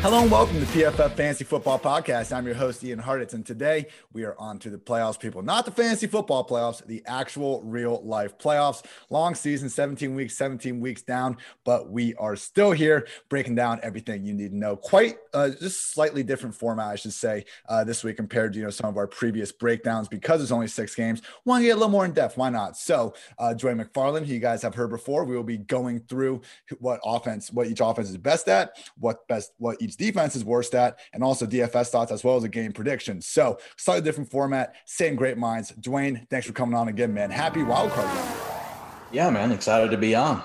Hello and welcome to PFF Fantasy Football Podcast. I'm your host, Ian Hartitz, and today we are on to the playoffs, people. Not the fantasy football playoffs, the actual real life playoffs. Long season, 17 weeks, 17 weeks down, but we are still here breaking down everything you need to know. Quite uh, just slightly different format, I should say, uh, this week compared to you know some of our previous breakdowns because it's only six games. Want to get a little more in depth? Why not? So, uh, Dwain McFarland, who you guys have heard before, we will be going through what offense, what each offense is best at, what best, what each defense is worst at, and also DFS thoughts as well as a game prediction. So slightly different format, same great minds. Dwain, thanks for coming on again, man. Happy wild card Yeah, man, excited to be on.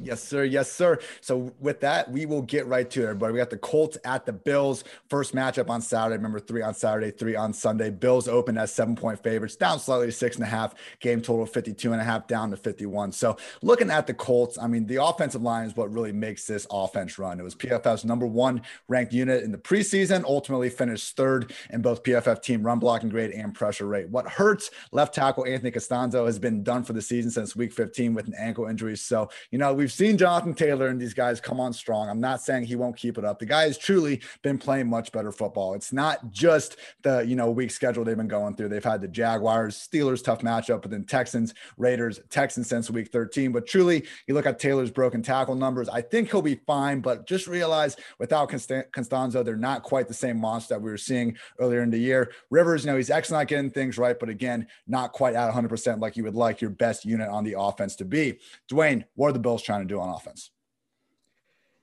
Yes, sir. Yes, sir. So with that, we will get right to it, everybody. We got the Colts at the Bills. First matchup on Saturday. Remember, three on Saturday, three on Sunday. Bills open as seven point favorites, down slightly to six and a half. Game total 52 and a half, down to 51. So looking at the Colts, I mean, the offensive line is what really makes this offense run. It was PFF's number one ranked unit in the preseason, ultimately finished third in both PFF team run blocking grade and pressure rate. What hurts left tackle Anthony Castonzo has been done for the season since week 15 with an ankle injury. So, you know, we've seen Jonathan Taylor and these guys come on strong. I'm not saying he won't keep it up. The guy has truly been playing much better football. It's not just the, you know, week schedule they've been going through. They've had the Jaguars, Steelers, tough matchup, but then Texans, Raiders, Texans since week 13. But truly, you look at Taylor's broken tackle numbers. I think he'll be fine, but just realize without Castonzo, they're not quite the same monster that we were seeing earlier in the year. Rivers, you know, he's excellent at getting things right, but again, not quite at 100% like you would like your best unit on the offense to be. Dwayne, what are the Bills trying to do on offense.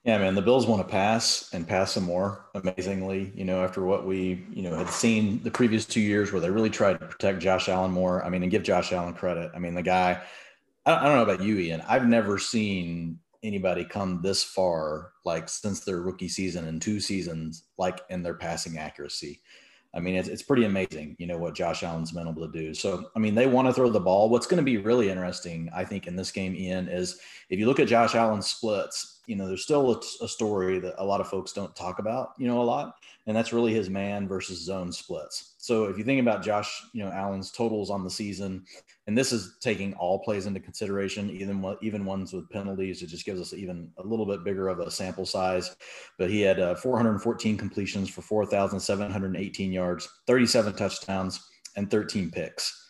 Yeah, man, the Bills want to pass and pass some more. Amazingly, you know, after what we, you know, had seen the previous two years where they really tried to protect Josh Allen more. I mean, and give Josh Allen credit. I mean, the guy. I don't know about you, Ian. I've never seen anybody come this far, like since their rookie season and two seasons, like in their passing accuracy. I mean, it's, it's pretty amazing, you know, what Josh Allen's been able to do. So, I mean, they want to throw the ball. What's going to be really interesting, I think, in this game, Ian, is if you look at Josh Allen's splits, you know, there's still a, a story that a lot of folks don't talk about, you know, a lot and that's really his man versus zone splits. So if you think about Josh, you know, Allen's totals on the season, and this is taking all plays into consideration, even even ones with penalties, it just gives us even a little bit bigger of a sample size. But he had uh, 414 completions for 4,718 yards, 37 touchdowns, and 13 picks.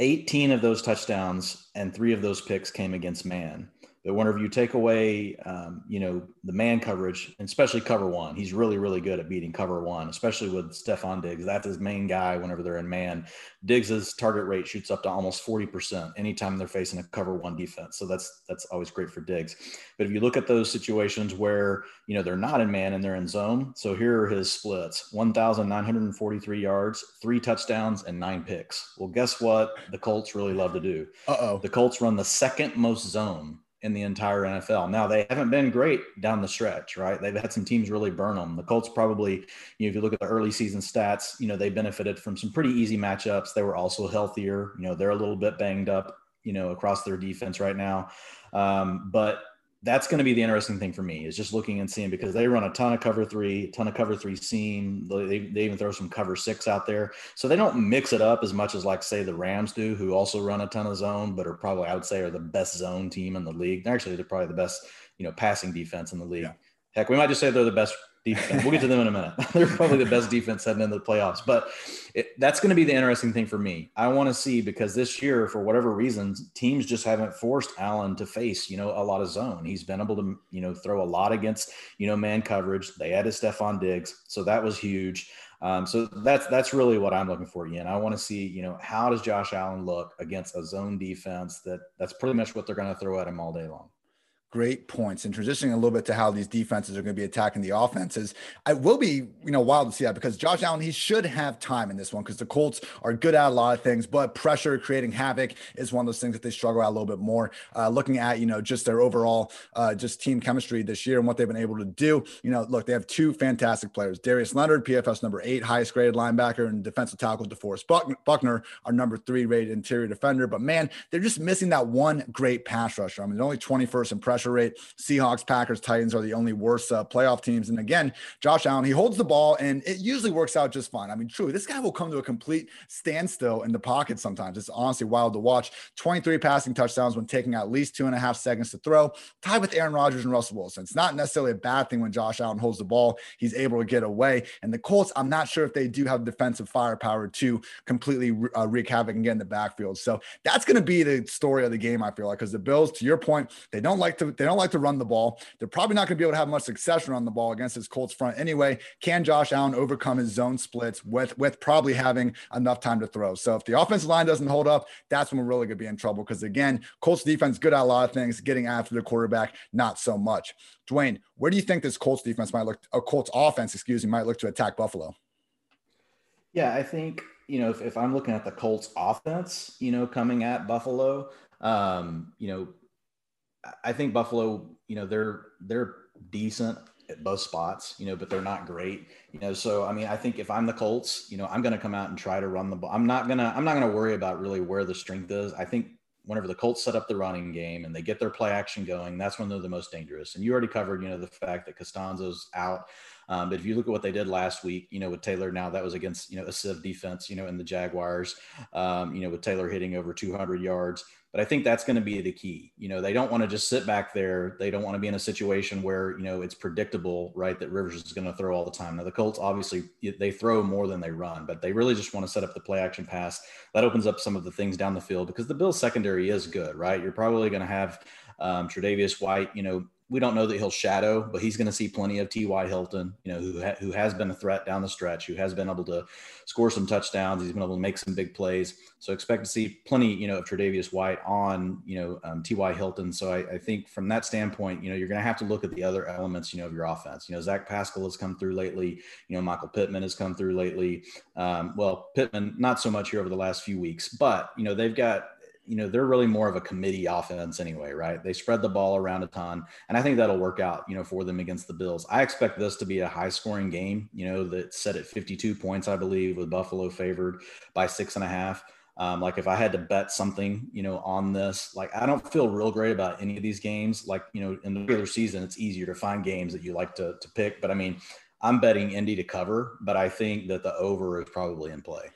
18 of those touchdowns and three of those picks came against man. But whenever you take away, um, you know, the man coverage, especially cover one, he's really, really good at beating cover one, especially with Stefon Diggs. That's his main guy whenever they're in man. Diggs's target rate shoots up to almost 40% anytime they're facing a cover one defense. So that's that's always great for Diggs. But if you look at those situations where, you know, they're not in man and they're in zone. So here are his splits 1,943 yards, three touchdowns, and nine picks. Well, guess what? The Colts really love to do. Uh oh. The Colts run the second most zone in the entire NFL. Now they haven't been great down the stretch, right? They've had some teams really burn them. The Colts probably, you know, if you look at the early season stats, you know, they benefited from some pretty easy matchups. They were also healthier. You know, they're a little bit banged up, you know, across their defense right now. Um, but that's going to be the interesting thing for me is just looking and seeing because they run a ton of cover three, ton of cover three seam. They, they even throw some cover six out there. So they don't mix it up as much as like say the Rams do, who also run a ton of zone, but are probably, I would say are the best zone team in the league. Actually, they're probably the best, you know, passing defense in the league. Yeah. Heck, we might just say they're the best defense. We'll get to them in a minute. They're probably the best defense heading into the playoffs. But it, that's going to be the interesting thing for me. I want to see because this year, for whatever reasons, teams just haven't forced Allen to face, you know, a lot of zone. He's been able to, you know, throw a lot against, you know, man coverage. They added Stefon Diggs, so that was huge. Um, so that's that's really what I'm looking for, Ian. I want to see, you know, how does Josh Allen look against a zone defense that that's pretty much what they're going to throw at him all day long. Great points and transitioning a little bit to how these defenses are going to be attacking the offenses. I will be, you know, wild to see that because Josh Allen, he should have time in this one because the Colts are good at a lot of things, but pressure, creating havoc is one of those things that they struggle at a little bit more. Uh, looking at, you know, just their overall, uh, just team chemistry this year and what they've been able to do. You know, look, they have two fantastic players. Darius Leonard, PFF number eight, highest graded linebacker, and defensive tackle DeForest Buckner, our number three rated interior defender. But man, they're just missing that one great pass rusher. I mean, they're only 21st in pressure rate. Seahawks, Packers, Titans are the only worst uh, playoff teams. And again, Josh Allen, he holds the ball and it usually works out just fine. I mean, truly, this guy will come to a complete standstill in the pocket sometimes. It's honestly wild to watch. 23 passing touchdowns when taking at least two and a half seconds to throw, tied with Aaron Rodgers and Russell Wilson. It's not necessarily a bad thing when Josh Allen holds the ball. He's able to get away. And the Colts, I'm not sure if they do have defensive firepower to completely uh, wreak havoc and get in the backfield. So that's going to be the story of the game, I feel like, because the Bills, to your point, they don't like to they don't like to run the ball. They're probably not going to be able to have much success on the ball against this Colts front anyway. Can Josh Allen overcome his zone splits with with probably having enough time to throw? So if the offensive line doesn't hold up, that's when we're really going to be in trouble. Because again, Colts defense good at a lot of things, getting after the quarterback not so much. Dwain, where do you think this Colts defense might look? A Colts offense, excuse me, might look to attack Buffalo? Yeah, I think you know if, if I'm looking at the Colts offense, you know, coming at Buffalo, um, you know, I think Buffalo, you know, they're they're decent at both spots, you know, but they're not great, you know. So I mean, I think if I'm the Colts, you know, I'm going to come out and try to run the ball. I'm not gonna I'm not gonna worry about really where the strength is. I think whenever the Colts set up the running game and they get their play action going, that's when they're the most dangerous. And you already covered, you know, the fact that Castonzo's out. Um, but if you look at what they did last week, you know, with Taylor now, that was against, you know, a Civ defense, you know, in the Jaguars, um, you know, with Taylor hitting over 200 yards. But I think that's going to be the key. You know, they don't want to just sit back there. They don't want to be in a situation where, you know, it's predictable, right, that Rivers is going to throw all the time. Now, the Colts obviously they throw more than they run, but they really just want to set up the play action pass. That opens up some of the things down the field because the Bills secondary is good, right? You're probably going to have um, Tre'Davious White, you know, we don't know that he'll shadow, but he's going to see plenty of T.Y. Hilton, you know, who ha- who has been a threat down the stretch, who has been able to score some touchdowns. He's been able to make some big plays. So expect to see plenty, you know, of Tre'Davious White on, you know, um, T.Y. Hilton. So I, I, think from that standpoint, you know, you're going to have to look at the other elements, you know, of your offense. You know, Zach Pascal has come through lately. You know, Michael Pittman has come through lately. Um, well, Pittman not so much here over the last few weeks, but you know, they've got you know, they're really more of a committee offense anyway, right? They spread the ball around a ton. And I think that'll work out, you know, for them against the Bills. I expect this to be a high scoring game, you know, that's set at 52 points, I believe, with Buffalo favored by six and a half. Um, like if I had to bet something, you know, on this, like I don't feel real great about any of these games. Like, you know, in the regular season, it's easier to find games that you like to, to pick. But I mean, I'm betting Indy to cover, but I think that the over is probably in play.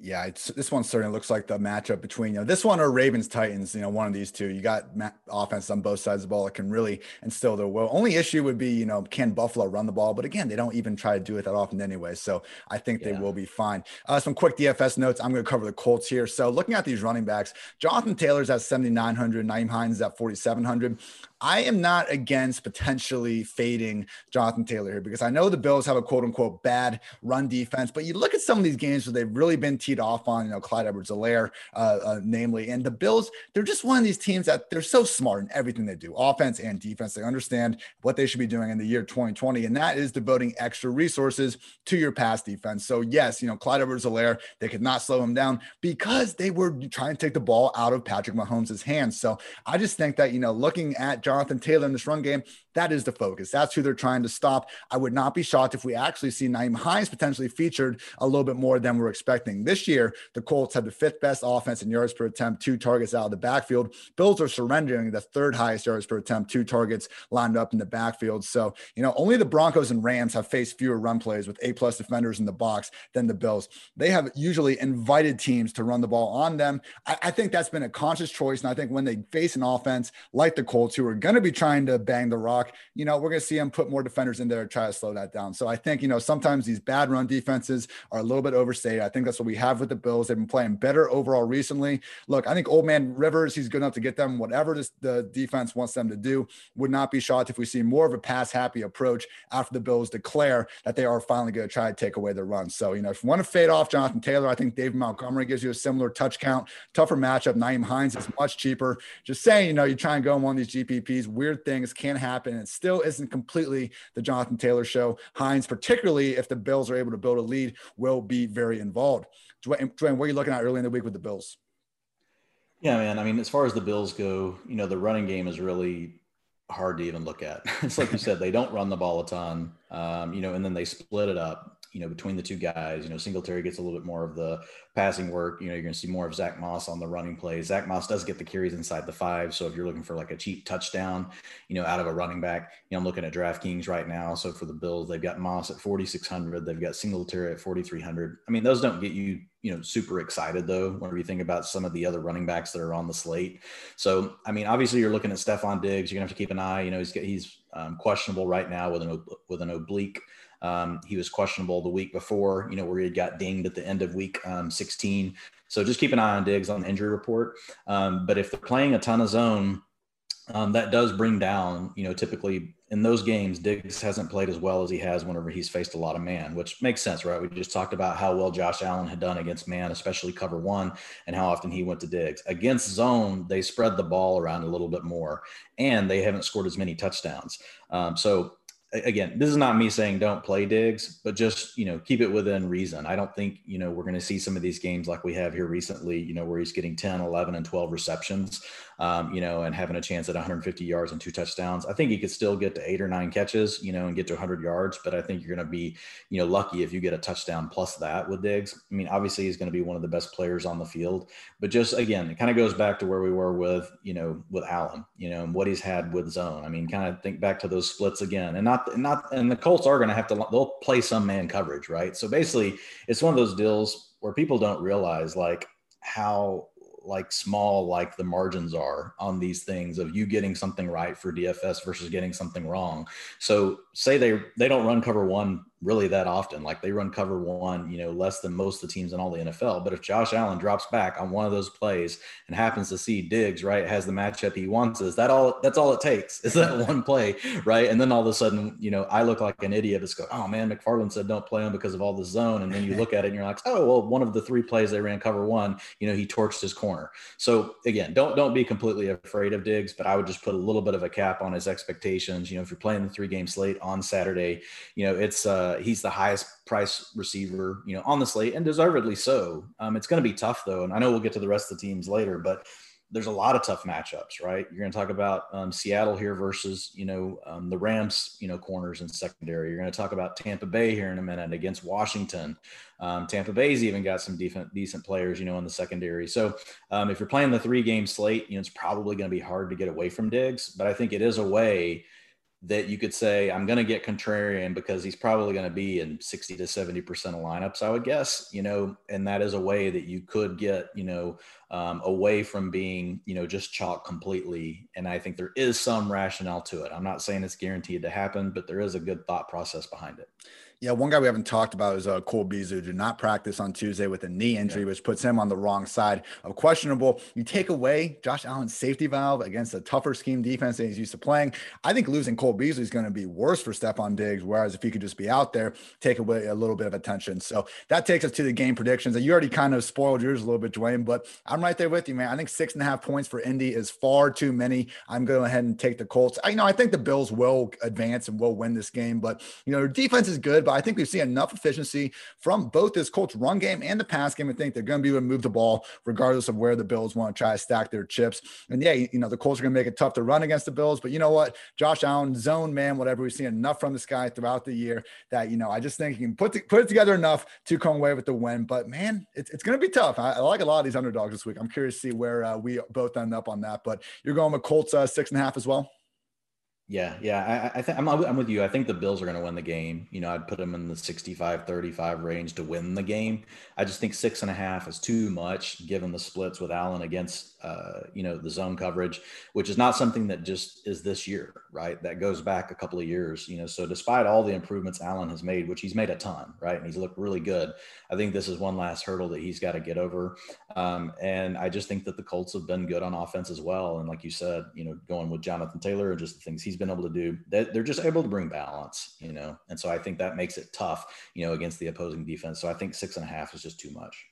Yeah, it's this one certainly looks like the matchup between you know this one or Ravens Titans. You know, one of these two. You got offense on both sides of the ball that can really instill their will. Only issue would be you know can Buffalo run the ball, but again they don't even try to do it that often anyway. So I think yeah. they will be fine. Uh, some quick DFS notes. I'm going to cover the Colts here. So looking at these running backs, Jonathan Taylor's at 7,900, Nyheim Hines at 4,700. I am not against potentially fading Jonathan Taylor here because I know the Bills have a quote unquote bad run defense, but you look at some of these games where they've really been teed off on, you know, Clyde Edwards Helaire, uh, uh, namely, and the Bills, they're just one of these teams that they're so smart in everything they do, offense and defense. They understand what they should be doing in the year 2020, and that is devoting extra resources to your pass defense. So, yes, you know, Clyde Edwards Helaire, they could not slow him down because they were trying to take the ball out of Patrick Mahomes' hands. So, I just think that, you know, looking at Jonathan Taylor in this run game, that is the focus. That's who they're trying to stop. I would not be shocked if we actually see Nyheim Hines potentially featured a little bit more than we're expecting. This year, the Colts have the fifth best offense in yards per attempt, two targets out of the backfield. Bills are surrendering the third highest yards per attempt, two targets lined up in the backfield. So, you know, only the Broncos and Rams have faced fewer run plays with A plus defenders in the box than the Bills. They have usually invited teams to run the ball on them. I, I think that's been a conscious choice. And I think when they face an offense like the Colts, who are going to be trying to bang the rock, you know, we're going to see them put more defenders in there to try to slow that down. So I think, you know, sometimes these bad run defenses are a little bit overstated. I think that's what we have with the Bills. They've been playing better overall recently. Look, I think old man Rivers, he's good enough to get them whatever this, the defense wants them to do. Would not be shocked if we see more of a pass happy approach after the Bills declare that they are finally going to try to take away the run. So, you know, if you want to fade off Jonathan Taylor, I think David Montgomery gives you a similar touch count, tougher matchup. Nyheim Hines is much cheaper. Just saying, you know, you try and go on one of these GPPs, Weird things can happen. And it still isn't completely the Jonathan Taylor show. Hines, particularly if the Bills are able to build a lead, will be very involved. Dwain, Dwain what are you looking at early in the week with the Bills? Yeah, man. I mean, as far as the Bills go, you know, the running game is really hard to even look at. it's like you said, they don't run the ball a ton, um, you know, and then they split it up you know, between the two guys, you know, Singletary gets a little bit more of the passing work. You know, you're going to see more of Zach Moss on the running plays. Zach Moss does get the carries inside the five. So if you're looking for like a cheap touchdown, you know, out of a running back, you know, I'm looking at DraftKings right now. So for the Bills, they've got Moss at 4,600. They've got Singletary at 4,300. I mean, those don't get you, you know, super excited though, whenever you think about some of the other running backs that are on the slate. So, I mean, obviously you're looking at Stefon Diggs. You're going to have to keep an eye. You know, he's, he's um, questionable right now with an, with an oblique um, he was questionable the week before, you know, where he had got dinged at the end of week um, 16. So just keep an eye on Diggs on the injury report. Um, but if they're playing a ton of zone, um, that does bring down, you know, typically in those games, Diggs hasn't played as well as he has whenever he's faced a lot of man, which makes sense, right? We just talked about how well Josh Allen had done against man, especially cover one, and how often he went to Diggs. Against zone, they spread the ball around a little bit more, and they haven't scored as many touchdowns. Um, so again, this is not me saying don't play Diggs, but just you know keep it within reason. I don't think you know we're going to see some of these games like we have here recently, you know, where he's getting 10, 11, and 12 receptions, um, you know, and having a chance at 150 yards and two touchdowns. I think he could still get to eight or nine catches, you know, and get to 100 yards. But I think you're going to be, you know, lucky if you get a touchdown plus that with Diggs. I mean, obviously he's going to be one of the best players on the field, but just again, it kind of goes back to where we were with, you know, with Allen, you know, and what he's had with zone. I mean, kind of think back to those splits again, and not not and the Colts are going to have to they'll play some man coverage, right? So basically, it's one of those deals where people don't realize like how like small like the margins are on these things of you getting something right for DFS versus getting something wrong. So say they they don't run cover one really that often. Like they run cover one, you know, less than most of the teams in all the NFL. But if Josh Allen drops back on one of those plays and happens to see Diggs, right, has the matchup he wants, is that all that's all it takes is that one play, right? And then all of a sudden, you know, I look like an idiot that's going, oh man, McFarland said don't play him because of all the zone. And then you look at it and you're like, oh, well, one of the three plays they ran cover one, you know, he torched his corner. So again, don't don't be completely afraid of Diggs, but I would just put a little bit of a cap on his expectations. You know, if you're playing the three game slate on Saturday, you know, it's uh uh, he's the highest price receiver, you know, on the slate, and deservedly so. Um, it's going to be tough though, and I know we'll get to the rest of the teams later, but there's a lot of tough matchups, right? You're going to talk about um, Seattle here versus, you know, um, the Rams, you know, corners and secondary. You're going to talk about Tampa Bay here in a minute against Washington. Um, Tampa Bay's even got some decent, decent players, you know, in the secondary. So um, if you're playing the three game slate, you know, it's probably going to be hard to get away from Diggs, but I think it is a way that you could say I'm going to get contrarian because he's probably going to be in 60 to 70 percent of lineups, I would guess. You know, and that is a way that you could get you know um, away from being you know just chalk completely. And I think there is some rationale to it. I'm not saying it's guaranteed to happen, but there is a good thought process behind it. Yeah, one guy we haven't talked about is uh, Cole Beasley, did not practice on Tuesday with a knee injury, yeah. which puts him on the wrong side of questionable. You take away Josh Allen's safety valve against a tougher scheme defense than he's used to playing. I think losing Cole Beasley is going to be worse for Stefon Diggs, whereas if he could just be out there, take away a little bit of attention. So that takes us to the game predictions. And you already kind of spoiled yours a little bit, Dwain, but I'm right there with you, man. I think six and a half points for Indy is far too many. I'm going ahead and take the Colts. I you know I think the Bills will advance and will win this game, but you know, defense is good, but I think we've seen enough efficiency from both this Colts run game and the pass game. I think they're going to be able to move the ball regardless of where the Bills want to try to stack their chips. And yeah, you know, the Colts are going to make it tough to run against the Bills, but you know what? Josh Allen, zone man, whatever. We've seen enough from this guy throughout the year that, you know, I just think he can put, the, put it together enough to come away with the win. But man, it's, it's going to be tough. I, I, like a lot of these underdogs this week. I'm curious to see where uh, we both end up on that. But you're going with Colts uh, six and a half as well. Yeah, yeah, I, I think I'm, I'm with you. I think the Bills are going to win the game. You know, I'd put them in the 65 35 range to win the game. I just think six and a half is too much given the splits with Allen against uh, you know, the zone coverage, which is not something that just is this year, right? That goes back a couple of years, you know. So despite all the improvements Allen has made, which he's made a ton, right, and he's looked really good, I think this is one last hurdle that he's got to get over. Um, and I just think that the Colts have been good on offense as well. And like you said, you know, going with Jonathan Taylor and just the things he's been able to do, they're just able to bring balance, you know. And so I think that makes it tough, you know, against the opposing defense. So I think six and a half is just too much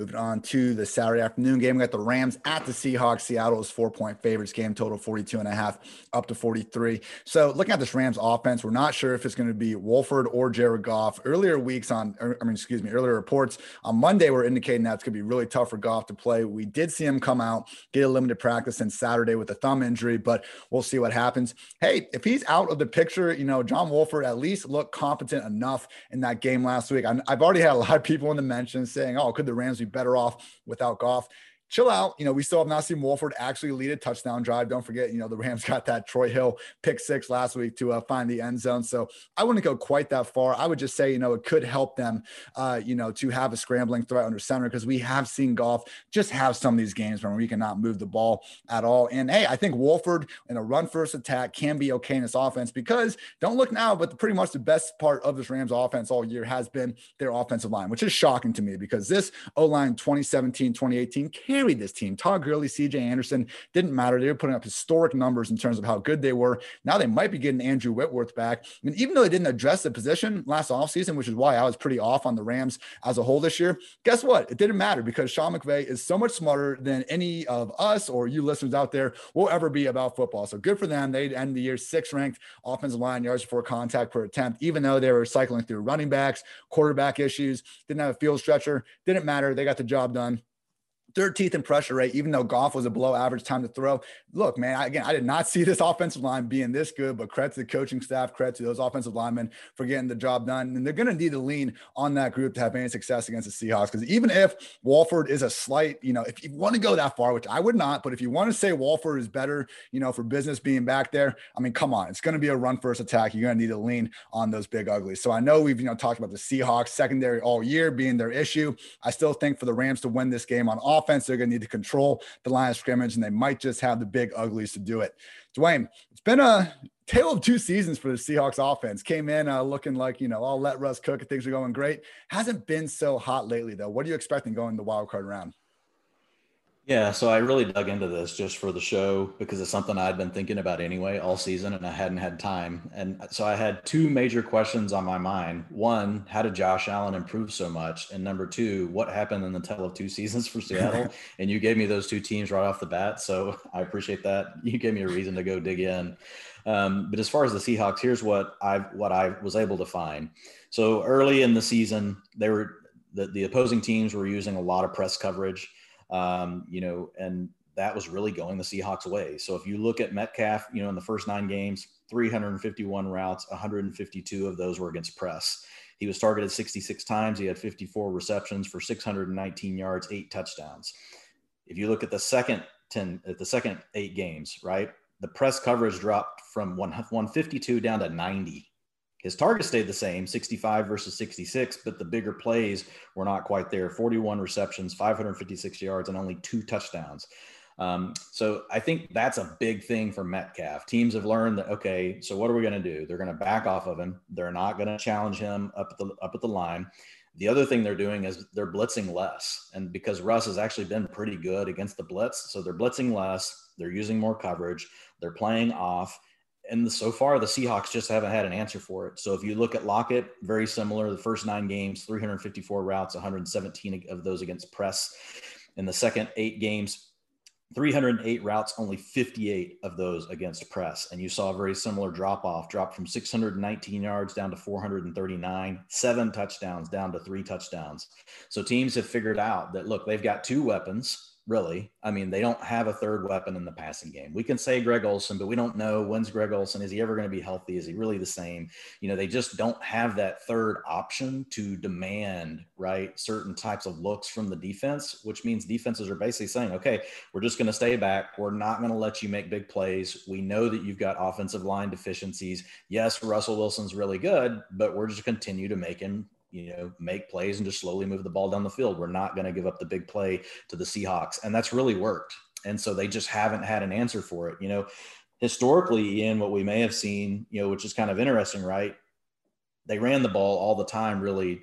Moving on to the Saturday afternoon game, we got the Rams at the Seahawks. Seattle is four point favorites. Game total 42 and a half up to 43. So looking at this Rams offense, we're not sure if it's going to be Wolford or Jared Goff. Earlier weeks on, er, I mean, excuse me, earlier reports on Monday were indicating that it's going to be really tough for Goff to play. We did see him come out, get a limited practice on Saturday with a thumb injury, but we'll see what happens. Hey, if he's out of the picture, you know, John Wolford at least looked competent enough in that game last week. i have already had a lot of people in the mentions saying, oh, could the Rams be better off without Goff chill out. You know, we still have not seen Wolford actually lead a touchdown drive. Don't forget, you know, the Rams got that Troy Hill pick six last week to uh, find the end zone. So I wouldn't go quite that far. I would just say, you know, it could help them, uh, you know, to have a scrambling threat under center because we have seen Goff just have some of these games where we cannot move the ball at all. And hey, I think Wolford in a run first attack can be okay in this offense because don't look now, but pretty much the best part of this Rams offense all year has been their offensive line, which is shocking to me because this O line 2017, 2018 can carried this team. Todd Gurley, CJ Anderson didn't matter. They were putting up historic numbers in terms of how good they were. Now they might be getting Andrew Whitworth back. And even though they didn't address the position last offseason, which is why I was pretty off on the Rams as a whole this year, guess what? It didn't matter because Sean McVay is so much smarter than any of us or you listeners out there will ever be about football. So good for them. They'd end the year six ranked offensive line yards before contact per attempt, even though they were cycling through running backs, quarterback issues, didn't have a field stretcher, didn't matter. They got the job done. 13th in pressure rate, even though Goff was a below average time to throw. Look, man, again, I did not see this offensive line being this good, but credit to the coaching staff, credit to those offensive linemen for getting the job done. And they're going to need to lean on that group to have any success against the Seahawks. Because even if Wolford is a slight, you know, if you want to go that far, which I would not, but if you want to say Wolford is better, you know, for business being back there, I mean, come on, it's going to be a run first attack. You're going to need to lean on those big uglies. So I know we've, you know, talked about the Seahawks secondary all year being their issue. I still think for the Rams to win this game on offense, they're going to need to control the line of scrimmage, and they might just have the big uglies to do it. Dwain, it's been a tale of two seasons for the Seahawks offense. Came in uh, looking like, you know, I'll let Russ cook and things are going great. Hasn't been so hot lately, though. What are you expecting going the wild card round? Yeah, so I really dug into this just for the show because it's something I'd been thinking about anyway all season and I hadn't had time. And so I had two major questions on my mind. One, how did Josh Allen improve so much? And number two, what happened in the tale of two seasons for Seattle? and you gave me those two teams right off the bat. So I appreciate that. You gave me a reason to go dig in. Um, but as far as the Seahawks, here's what I what I was able to find. So early in the season, they were the, the opposing teams were using a lot of press coverage um, you know, and that was really going the Seahawks way. So if you look at Metcalf, you know, in the first nine games, 351 routes, 152 of those were against press. He was targeted 66 times. He had 54 receptions for 619 yards, eight touchdowns. If you look at the second 10, at the second eight games, right, the press coverage dropped from 152 down to 90 his target stayed the same 65 versus 66 but the bigger plays were not quite there. 41 receptions 556 yards and only two touchdowns. Um, so i think that's a big thing for metcalf. Teams have learned that okay so what are we going to do? They're going to back off of him. They're not going to challenge him up at the up at the line. The other thing they're doing is they're blitzing less and because russ has actually been pretty good against the blitz so they're blitzing less they're using more coverage they're playing off and the, so far the Seahawks just haven't had an answer for it. So if you look at Lockett, very similar. The first nine games, 354 routes, 117 of those against press. In the second eight games, 308 routes, only 58 of those against press. And you saw a very similar drop off, drop from 619 yards down to 439, seven touchdowns down to three touchdowns. So teams have figured out that, look, they've got two weapons really. I mean, they don't have a third weapon in the passing game. We can say Greg Olsen, but we don't know when's Greg Olsen. Is he ever going to be healthy? Is he really the same? You know, they just don't have that third option to demand, right, certain types of looks from the defense, which means defenses are basically saying, okay, we're just going to stay back. We're not going to let you make big plays. We know that you've got offensive line deficiencies. Yes, Russell Wilson's really good, but we're just continue to make him you know, make plays and just slowly move the ball down the field. We're not going to give up the big play to the Seahawks. And that's really worked. And so they just haven't had an answer for it. You know, historically, in what we may have seen, you know, which is kind of interesting, right? They ran the ball all the time, really.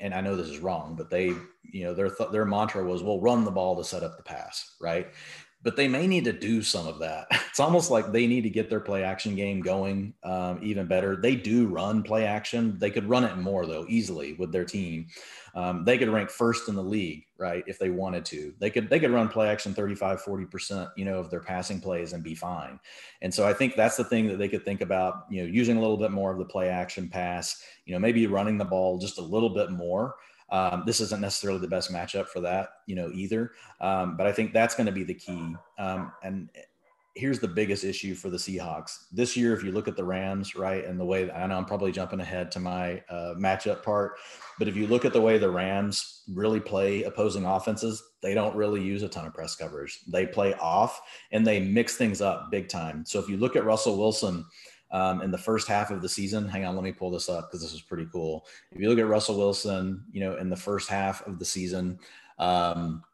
And I know this is wrong, but they, you know, their, th- their mantra was, we'll run the ball to set up the pass, right? But they may need to do some of that. It's almost like they need to get their play action game going um, even better. They do run play action. They could run it more though, easily with their team. Um, they could rank first in the league, right? If they wanted to, they could they could run play action 35, 40 percent, you know, of their passing plays and be fine. And so I think that's the thing that they could think about, you know, using a little bit more of the play action pass, you know, maybe running the ball just a little bit more. Um, this isn't necessarily the best matchup for that, you know, either. Um, but I think that's going to be the key. Um, and here's the biggest issue for the Seahawks this year. If you look at the Rams, right, and the way I know I'm probably jumping ahead to my uh, matchup part, but if you look at the way the Rams really play opposing offenses, they don't really use a ton of press coverage. They play off and they mix things up big time. So if you look at Russell Wilson um, in the first half of the season. Hang on, let me pull this up because this is pretty cool. If you look at Russell Wilson, you know, in the first half of the season, um,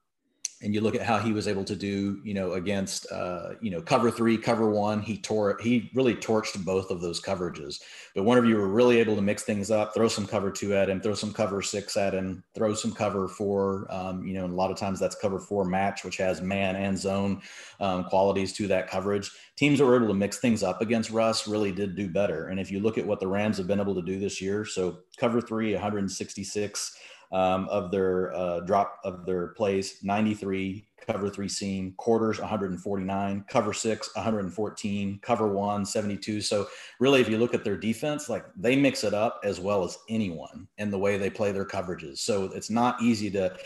and you look at how he was able to do, you know, against, uh, you know, cover three, cover one, he tore, he really torched both of those coverages. But one of you were really able to mix things up, throw some cover two at him, throw some cover six at him, throw some cover four. Um, you know, and a lot of times that's cover four match, which has man and zone um, qualities to that coverage. Teams that were able to mix things up against Russ really did do better. And if you look at what the Rams have been able to do this year, so cover three, 166 um, of their uh, drop of their plays. 93 cover three seam quarters 149 cover six 114 cover one 72 so really if you look at their defense like they mix it up as well as anyone in the way they play their coverages. So it's not easy to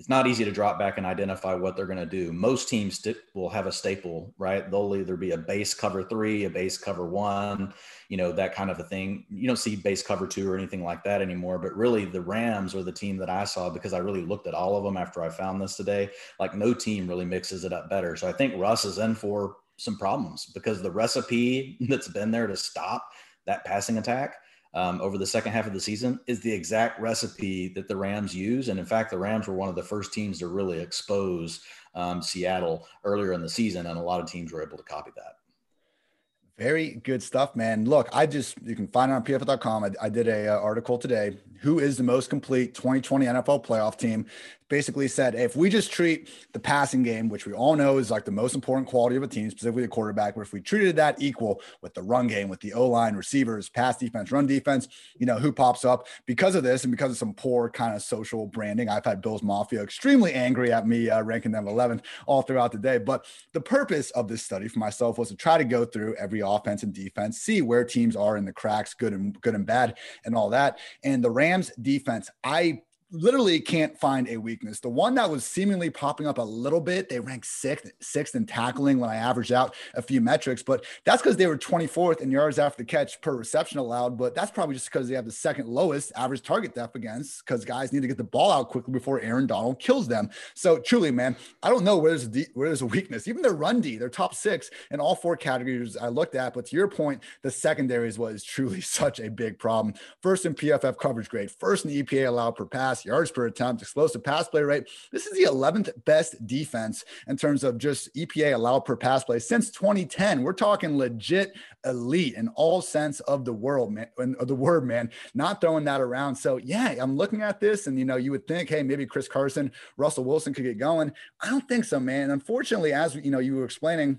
it's not easy to drop back and identify what they're going to do. Most teams st- will have a staple, right? They'll either be a base cover three, a base cover one, you know, that kind of a thing. You don't see base cover two or anything like that anymore. But really, the Rams are the team that I saw because I really looked at all of them after I found this today. Like, no team really mixes it up better. So I think Russ is in for some problems because the recipe that's been there to stop that passing attack um, over the second half of the season is the exact recipe that the Rams use. And in fact, the Rams were one of the first teams to really expose um, Seattle earlier in the season, and a lot of teams were able to copy that. Very good stuff, man. Look, I just you can find it on pff.com. I, I did a uh, article today. Who is the most complete 2020 NFL playoff team? basically said if we just treat the passing game, which we all know is like the most important quality of a team, specifically the quarterback, but if we treated that equal with the run game, with the O line, receivers, pass defense, run defense, you know, who pops up because of this and because of some poor kind of social branding. I've had Bills Mafia extremely angry at me uh, ranking them 11th all throughout the day. But the purpose of this study for myself was to try to go through every offense and defense, see where teams are in the cracks, good and good and bad, and all that. And the Rams defense, I literally can't find a weakness. The one that was seemingly popping up a little bit, they ranked sixth, sixth in tackling when I averaged out a few metrics, but that's because they were 24th in yards after the catch per reception allowed. But that's probably just because they have the second lowest average target depth against because guys need to get the ball out quickly before Aaron Donald kills them. So truly, man, I don't know where there's a, where there's a weakness. Even their run D, they're top six in all four categories I looked at. But to your point, the secondary is what is truly such a big problem. First in PFF coverage grade, first in EPA allowed per pass yards per attempt, explosive pass play rate. This is the 11th best defense in terms of just EPA allowed per pass play since 2010. We're talking legit elite in all sense of the world, man, of the word, man. Not throwing that around. So yeah, I'm looking at this, and you know, you would think, hey, maybe Chris Carson, Russell Wilson could get going. I don't think so, man. Unfortunately, as you know, you were explaining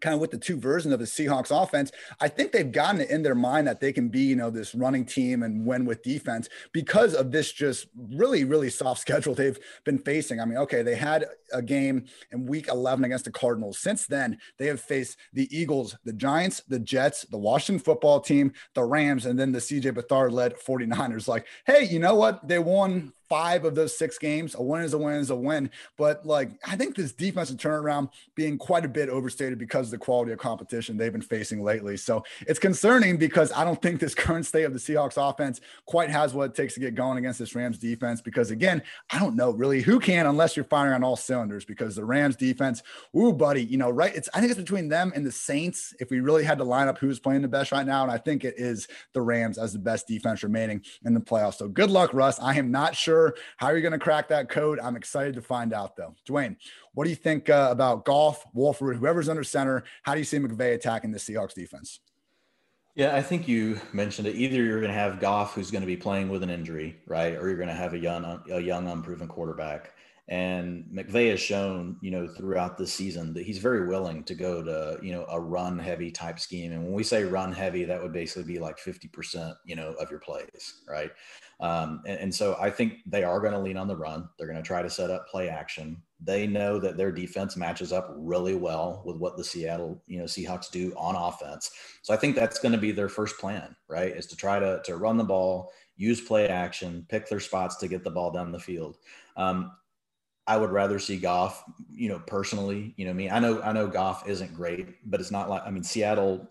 kind of with the two versions of the Seahawks offense, I think they've gotten it in their mind that they can be, you know, this running team and win with defense because of this just really, really soft schedule they've been facing. I mean, okay, they had a game in week 11 against the Cardinals. Since then, they have faced the Eagles, the Giants, the Jets, the Washington football team, the Rams, and then the CJ Beathard led 49ers. Like, hey, you know what? They won five of those six games. A win is a win is a win. But like, I think this defensive turnaround being quite a bit overstated because of the quality of competition they've been facing lately. So it's concerning because I don't think this current state of the Seahawks offense quite has what it takes to get going against this Rams defense. Because again, I don't know really who can unless you're firing on all cylinders. Because the Rams defense, ooh, buddy, you know, right? It's I think it's between them and the Saints. If we really had to line up who's playing the best right now, and I think it is the Rams as the best defense remaining in the playoffs. So good luck, Russ. I am not sure sure how you're going to crack that code. I'm excited to find out, though. Dwain, what do you think uh, about Goff, Wolford, whoever's under center? How do you see McVay attacking the Seahawks defense? Yeah, I think you mentioned it. Either you're going to have Goff, who's going to be playing with an injury, right, or you're going to have a young, a young, unproven quarterback. And McVay has shown, you know, throughout the season that he's very willing to go to, you know, a run heavy type scheme. And when we say run heavy, that would basically be like 50%, you know, of your plays, right? Um, and, and, so I think they are going to lean on the run. They're going to try to set up play action. They know that their defense matches up really well with what the Seattle, you know, Seahawks do on offense. So I think that's going to be their first plan, right? Is to try to to run the ball, use play action, pick their spots to get the ball down the field. Um, I would rather see Goff, you know, personally, you know, me, I know, I know Goff isn't great, but it's not like, I mean, Seattle,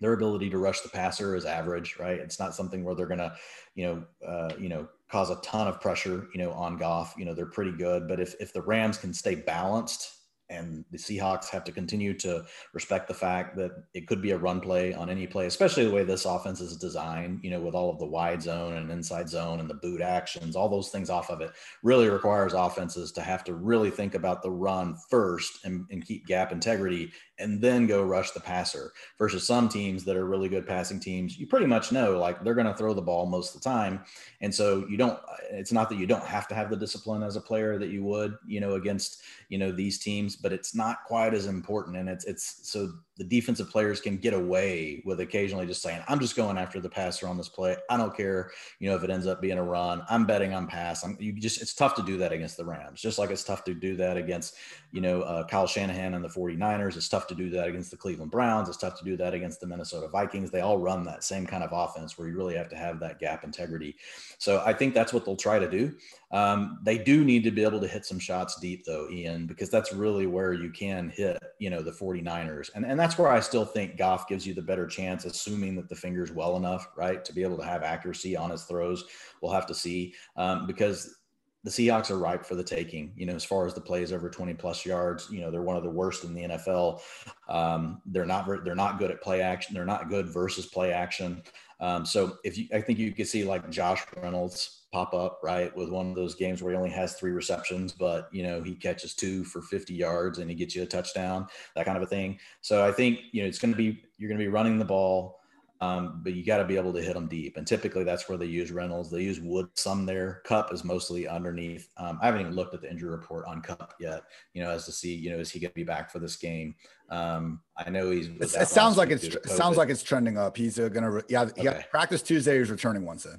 their ability to rush the passer is average, right? It's not something where they're to, you know, uh, you know, cause a ton of pressure, you know, on Goff. You know, they're pretty good, but if if the Rams can stay balanced and the Seahawks have to continue to respect the fact that it could be a run play on any play, especially the way this offense is designed, you know, with all of the wide zone and inside zone and the boot actions, all those things off of it really requires offenses to have to really think about the run first and, and keep gap integrity and then go rush the passer versus some teams that are really good passing teams. You pretty much know like they're going to throw the ball most of the time. And so you don't, it's not that you don't have to have the discipline as a player that you would, you know, against, you know, these teams, but it's not quite as important. And it's, it's so the defensive players can get away with occasionally just saying, I'm just going after the passer on this play. I don't care, you know, if it ends up being a run. I'm betting on pass. I'm, you just, it's tough to do that against the Rams, just like it's tough to do that against, you know, uh, Kyle Shanahan and the 49ers. It's tough to do that against the Cleveland Browns. It's tough to do that against the Minnesota Vikings. They all run that same kind of offense where you really have to have that gap integrity. So I think that's what they'll try to do. Um, they do need to be able to hit some shots deep though, Ian, because that's really where you can hit, you know, the 49ers. And, and that's where I still think Goff gives you the better chance, assuming that the finger's well enough, right, to be able to have accuracy on his throws. We'll have to see um, because the Seahawks are ripe for the taking. You know, as far as the plays over 20 plus yards, you know, they're one of the worst in the NFL. Um, they're not they're not good at play action. They're not good versus play action. Um, so if you, I think you could see like Josh Reynolds pop up right with one of those games where he only has three receptions, but you know he catches two for 50 yards and he gets you a touchdown, that kind of a thing. So I think you know it's going to be you're going to be running the ball. Um, but you got to be able to hit them deep. And typically that's where they use Reynolds. They use Wood some there. Kupp is mostly underneath. Um, I haven't even looked at the injury report on Kupp yet, you know, as to see, you know, is he going to be back for this game? Um, I know he's. It sounds like it's sounds like it's trending up. He's uh, going to, yeah, he okay. practice Tuesday. He's returning Wednesday.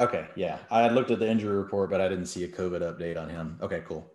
Okay. Yeah. I had looked at the injury report, but I didn't see a COVID update on him. Okay, cool.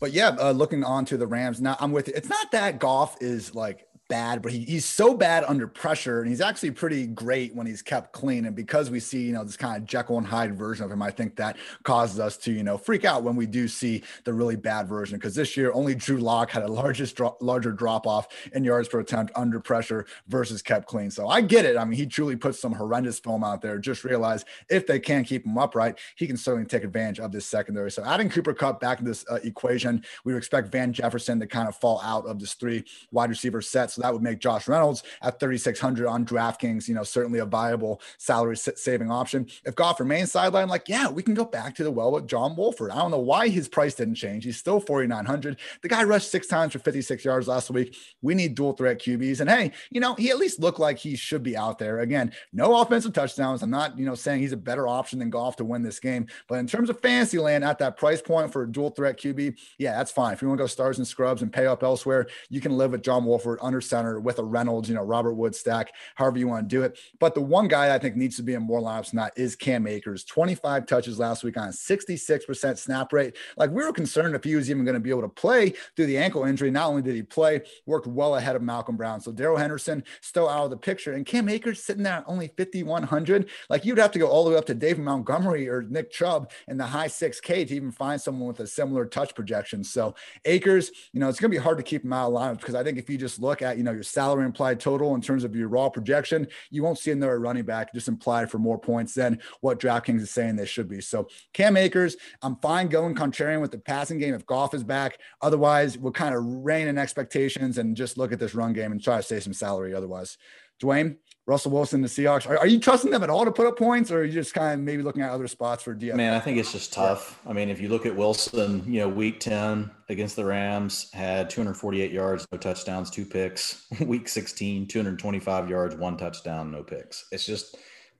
But yeah, uh, looking on to the Rams. Now I'm with you. It's not that Goff is like bad, but he, he's so bad under pressure, and he's actually pretty great when he's kept clean. And because we see, you know, this kind of Jekyll and Hyde version of him, I think that causes us to, you know, freak out when we do see the really bad version. Because this year, only Drew Lock had a largest dro- larger drop off in yards per attempt under pressure versus kept clean. So I get it. I mean, he truly puts some horrendous film out there. Just realize if they can keep him upright, he can certainly take advantage of this secondary. So adding Cooper Kupp back in this uh, equation, we would expect Van Jefferson to kind of fall out of this three wide receiver set. So that would make Josh Reynolds at 3,600 on DraftKings, you know, certainly a viable salary saving option. If Goff remains sidelined, like, yeah, we can go back to the well with John Wolford. I don't know why his price didn't change. He's still 4,900. The guy rushed six times for 56 yards last week. We need dual threat QBs. And hey, you know, he at least looked like he should be out there. Again, no offensive touchdowns. I'm not, you know, saying he's a better option than Goff to win this game. But in terms of fantasy land at that price point for a dual threat QB, yeah, that's fine. If you want to go stars and scrubs and pay up elsewhere, you can live with John Wolford under center with a Reynolds, you know, Robert Wood stack, however you want to do it. But the one guy I think needs to be in more lineups than that is Cam Akers. 25 touches last week on a 66% snap rate. Like we were concerned if he was even going to be able to play through the ankle injury. Not only did he play, worked well ahead of Malcolm Brown. So Darrell Henderson still out of the picture. And Cam Akers sitting there at only 5,100. Like you'd have to go all the way up to David Montgomery or Nick Chubb in the high 6K to even find someone with a similar touch projection. So Akers, you know, it's going to be hard to keep him out of lineups because I think if you just look at, you know, your salary implied total in terms of your raw projection, you won't see in another running back just implied for more points than what DraftKings is saying they should be. So Cam Akers, I'm fine going contrarian with the passing game if Goff is back. Otherwise, we'll kind of rein in expectations and just look at this run game and try to save some salary. Otherwise, Dwain, Russell Wilson, the Seahawks. Are, are, you trusting them at all to put up points, or are you just kind of maybe looking at other spots for DF? Man, I think it's just tough. I mean, if you look at Wilson, you know, week 10 against the Rams had 248 yards, no touchdowns, two picks. Week 16, 225 yards, one touchdown, no picks. It's just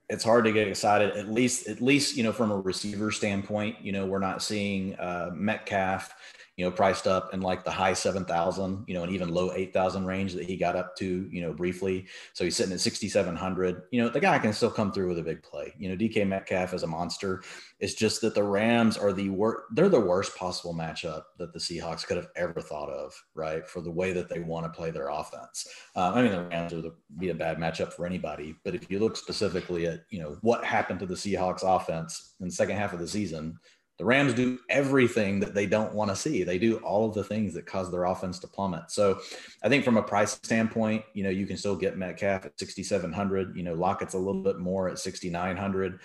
it's hard to get excited. At least, at least you know from a receiver standpoint, you know we're not seeing uh, Metcalf you know, priced up in like the high 7,000, you know, and even low 8,000 range that he got up to, you know, briefly. So he's sitting at 6,700. You know, the guy can still come through with a big play. You know, DK Metcalf is a monster. It's just that the Rams are the worst, they're the worst possible matchup that the Seahawks could have ever thought of, right? For the way that they want to play their offense. Uh, I mean, the Rams would be a bad matchup for anybody. But if you look specifically at, you know, what happened to the Seahawks offense in the second half of the season, the Rams do everything that they don't want to see. They do all of the things that cause their offense to plummet. So I think from a price standpoint, you know, you can still get Metcalf at 6,700, you know, Lockett's a little bit more at 6,900.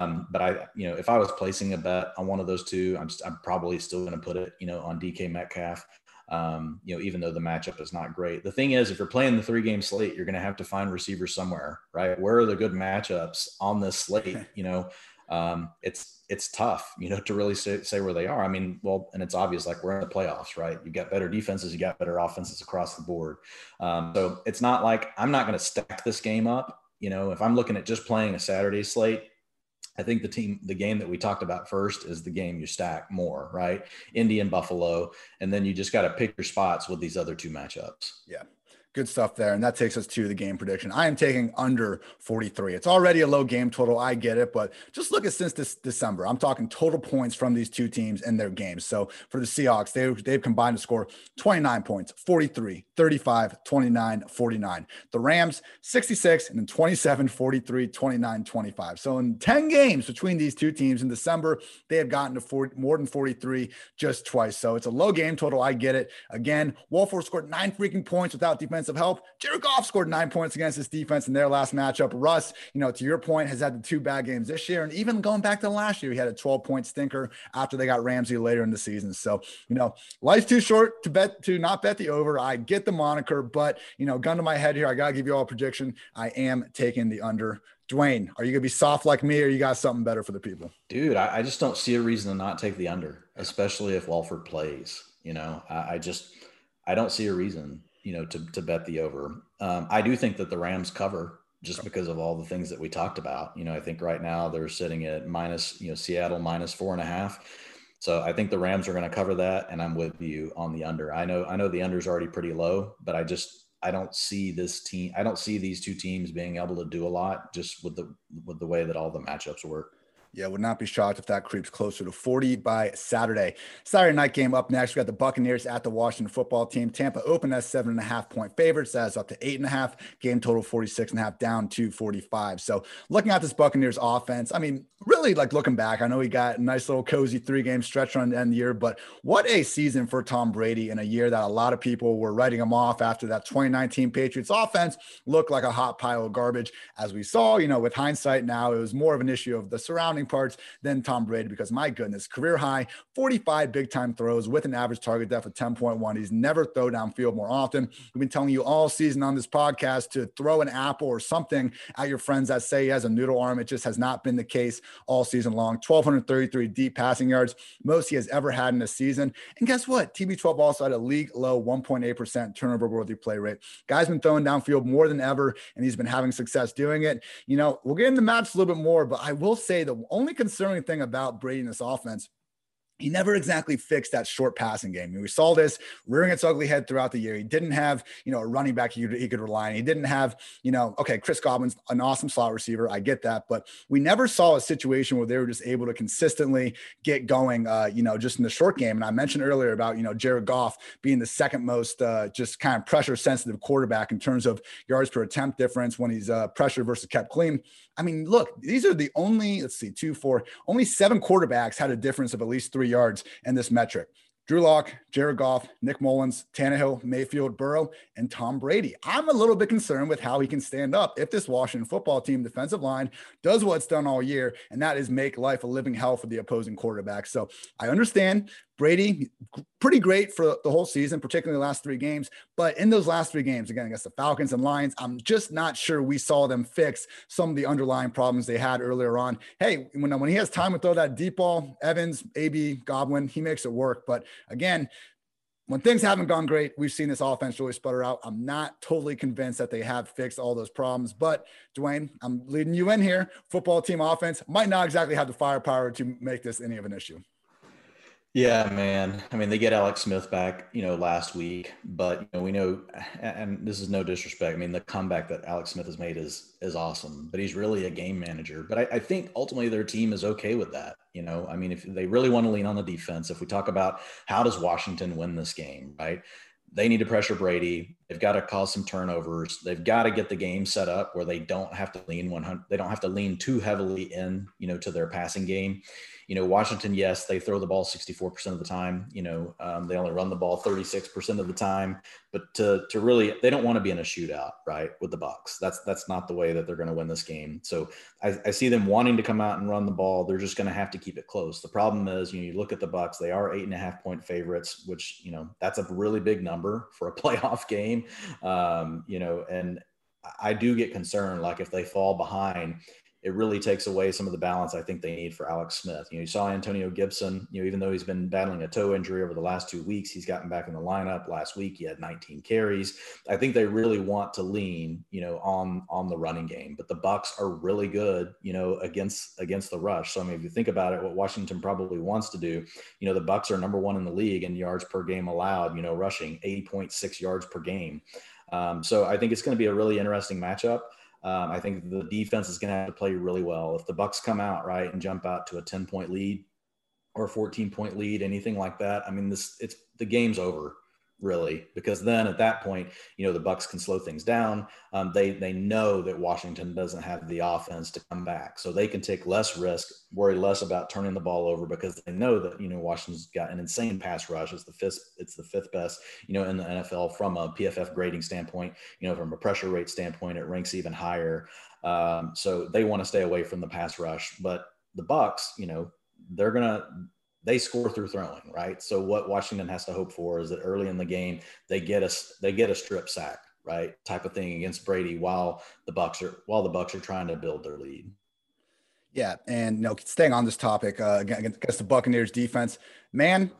Um, but I, you know, if I was placing a bet on one of those two, I'm, just, I'm probably still going to put it, you know, on DK Metcalf. Um, you know, even though the matchup is not great. The thing is, if you're playing the three game slate, you're going to have to find receivers somewhere, right? Where are the good matchups on this slate? You know, um, it's it's tough, you know, to really say, say where they are. I mean, well, and it's obvious, like we're in the playoffs, right? You got better defenses, you got better offenses across the board. Um, so it's not like I'm not going to stack this game up. You know, if I'm looking at just playing a Saturday slate, I think the team, the game that we talked about first is the game you stack more, right? Indy and Buffalo, and then you just got to pick your spots with these other two matchups. Yeah, Good stuff there. And that takes us to the game prediction. I am taking under 43. It's already a low game total. I get it. But just look at since this December. I'm talking total points from these two teams in their games. So for the Seahawks, they, they've combined to score 29 points, 43, 35, 29, 49. The Rams, 66, and then 27, 43, 29, 25. So in 10 games between these two teams in December, they have gotten to 40, more than 43 just twice. So it's a low game total. I get it. Again, Wolford scored nine freaking points without defense defensive help. Jared Goff scored nine points against this defense in their last matchup. Russ, you know, to your point, has had the two bad games this year. And even going back to last year, he had a 12 point stinker after they got Ramsey later in the season. So, you know, life's too short to bet to not bet the over. I get the moniker, but, you know, gun to my head here, I got to give you all a prediction. I am taking the under. Dwain, are you gonna be soft like me, or you got something better for the people? Dude, I, I just don't see a reason to not take the under, especially if Wolford plays. You know, I, I just I don't see a reason you know, to, to bet the over. Um, I do think that the Rams cover just because of all the things that we talked about. You know, I think right now they're sitting at minus, you know, Seattle minus four and a half. So I think the Rams are going to cover that, and I'm with you on the under. I know I know the under is already pretty low, but I just I don't see this team. I don't see these two teams being able to do a lot just with the with the way that all the matchups work. Yeah, would not be shocked if that creeps closer to 40 by Saturday. Saturday night game up next. We got the Buccaneers at the Washington football team. Tampa open as seven and a half point favorites. That's up to eight and a half. Game total 46 and a half down to 45. So looking at this Buccaneers offense, I mean, really like looking back, I know he got a nice little cozy three game stretch run the end the year, but what a season for Tom Brady in a year that a lot of people were writing him off after that 2019 Patriots offense looked like a hot pile of garbage. As we saw, you know, with hindsight now, it was more of an issue of the surrounding parts than Tom Brady because my goodness, career high 45 big time throws with an average target depth of 10.1. He's never throw downfield more often. We've been telling you all season on this podcast to throw an apple or something at your friends that say he has a noodle arm. It just has not been the case all season long. 1,233 deep passing yards, most he has ever had in a season. And guess what? TB12 also had a league low 1.8% turnover worthy play rate. Guy's been throwing downfield more than ever, and he's been having success doing it. You know, we'll get into match a little bit more, but I will say the only concerning thing about Brady in this offense he never exactly fixed that short passing game. we saw this rearing its ugly head throughout the year. He didn't have, you know, a running back he could, he could rely on. He didn't have, you know, okay, Chris Godwin's an awesome slot receiver. I get that. But we never saw a situation where they were just able to consistently get going, uh, you know, just in the short game. And I mentioned earlier about, you know, Jared Goff being the second most uh, just kind of pressure sensitive quarterback in terms of yards per attempt difference when he's uh, pressure versus kept clean. I mean, look, these are the only, let's see, two, four, only seven quarterbacks had a difference of at least three yards in this metric. Drew Lock, Jared Goff, Nick Mullens, Tannehill, Mayfield, Burrow, and Tom Brady. I'm a little bit concerned with how he can stand up if this Washington football team defensive line does what it's done all year, and that is make life a living hell for the opposing quarterback. So I understand Brady, pretty great for the whole season, particularly the last three games. But in those last three games, again, against the Falcons and Lions, I'm just not sure we saw them fix some of the underlying problems they had earlier on. Hey, when, when he has time to throw that deep ball, Evans, AB, Godwin, he makes it work. But again, when things haven't gone great, we've seen this offense really sputter out. I'm not totally convinced that they have fixed all those problems, but Dwain, I'm leading you in here. Football team offense might not exactly have the firepower to make this any of an issue. Yeah, man. I mean, they get Alex Smith back, you know, last week, but you know, we know, and this is no disrespect. I mean, the comeback that Alex Smith has made is is awesome, but he's really a game manager. But I, I think ultimately their team is okay with that. You know, I mean, if they really want to lean on the defense, if we talk about how does Washington win this game, right? They need to pressure Brady. They've got to cause some turnovers. They've got to get the game set up where they don't have to lean 100. They don't have to lean too heavily in, you know, to their passing game you know, Washington, yes, they throw the ball 64% of the time. You know, um, they only run the ball 36% of the time. But to to really, they don't want to be in a shootout, right? With the Bucks, that's that's not the way that they're going to win this game. So I, I, see them wanting to come out and run the ball. They're just going to have to keep it close. The problem is, you know, you look at the Bucks; they are eight and a half point favorites, which you know that's a really big number for a playoff game. Um, you know, and I do get concerned, like if they fall behind it really takes away some of the balance I think they need for Alex Smith. You know, you saw Antonio Gibson, you know, even though he's been battling a toe injury over the last two weeks, he's gotten back in the lineup. Last week he had 19 carries. I think they really want to lean, you know, on on the running game. But the Bucks are really good, you know, against against the rush. So I mean, if you think about it, what Washington probably wants to do, you know, the Bucks are number one in the league in yards per game allowed, you know, rushing 80.6 yards per game. Um, so I think it's going to be a really interesting matchup. Um, I think the defense is going to have to play really well. If the Bucks come out right and jump out to a 10 point lead or a 14 point lead, anything like that, I mean, this it's the game's over really, because then at that point, you know, the Bucks can slow things down. Um, they they know that Washington doesn't have the offense to come back, so they can take less risk, worry less about turning the ball over because they know that you know Washington's got an insane pass rush. It's the fifth it's the fifth best, you know, in the NFL from a PFF grading standpoint. You know, from a pressure rate standpoint, it ranks even higher. Um, so they want to stay away from the pass rush, but the Bucks, you know, they're gonna they score through throwing, right? So what Washington has to hope for is that early in the game they get us they get a strip sack, right? Type of thing against Brady while the Bucks are while the Bucks are trying to build their lead. Yeah, and you know, staying on this topic uh, against the Buccaneers defense, man,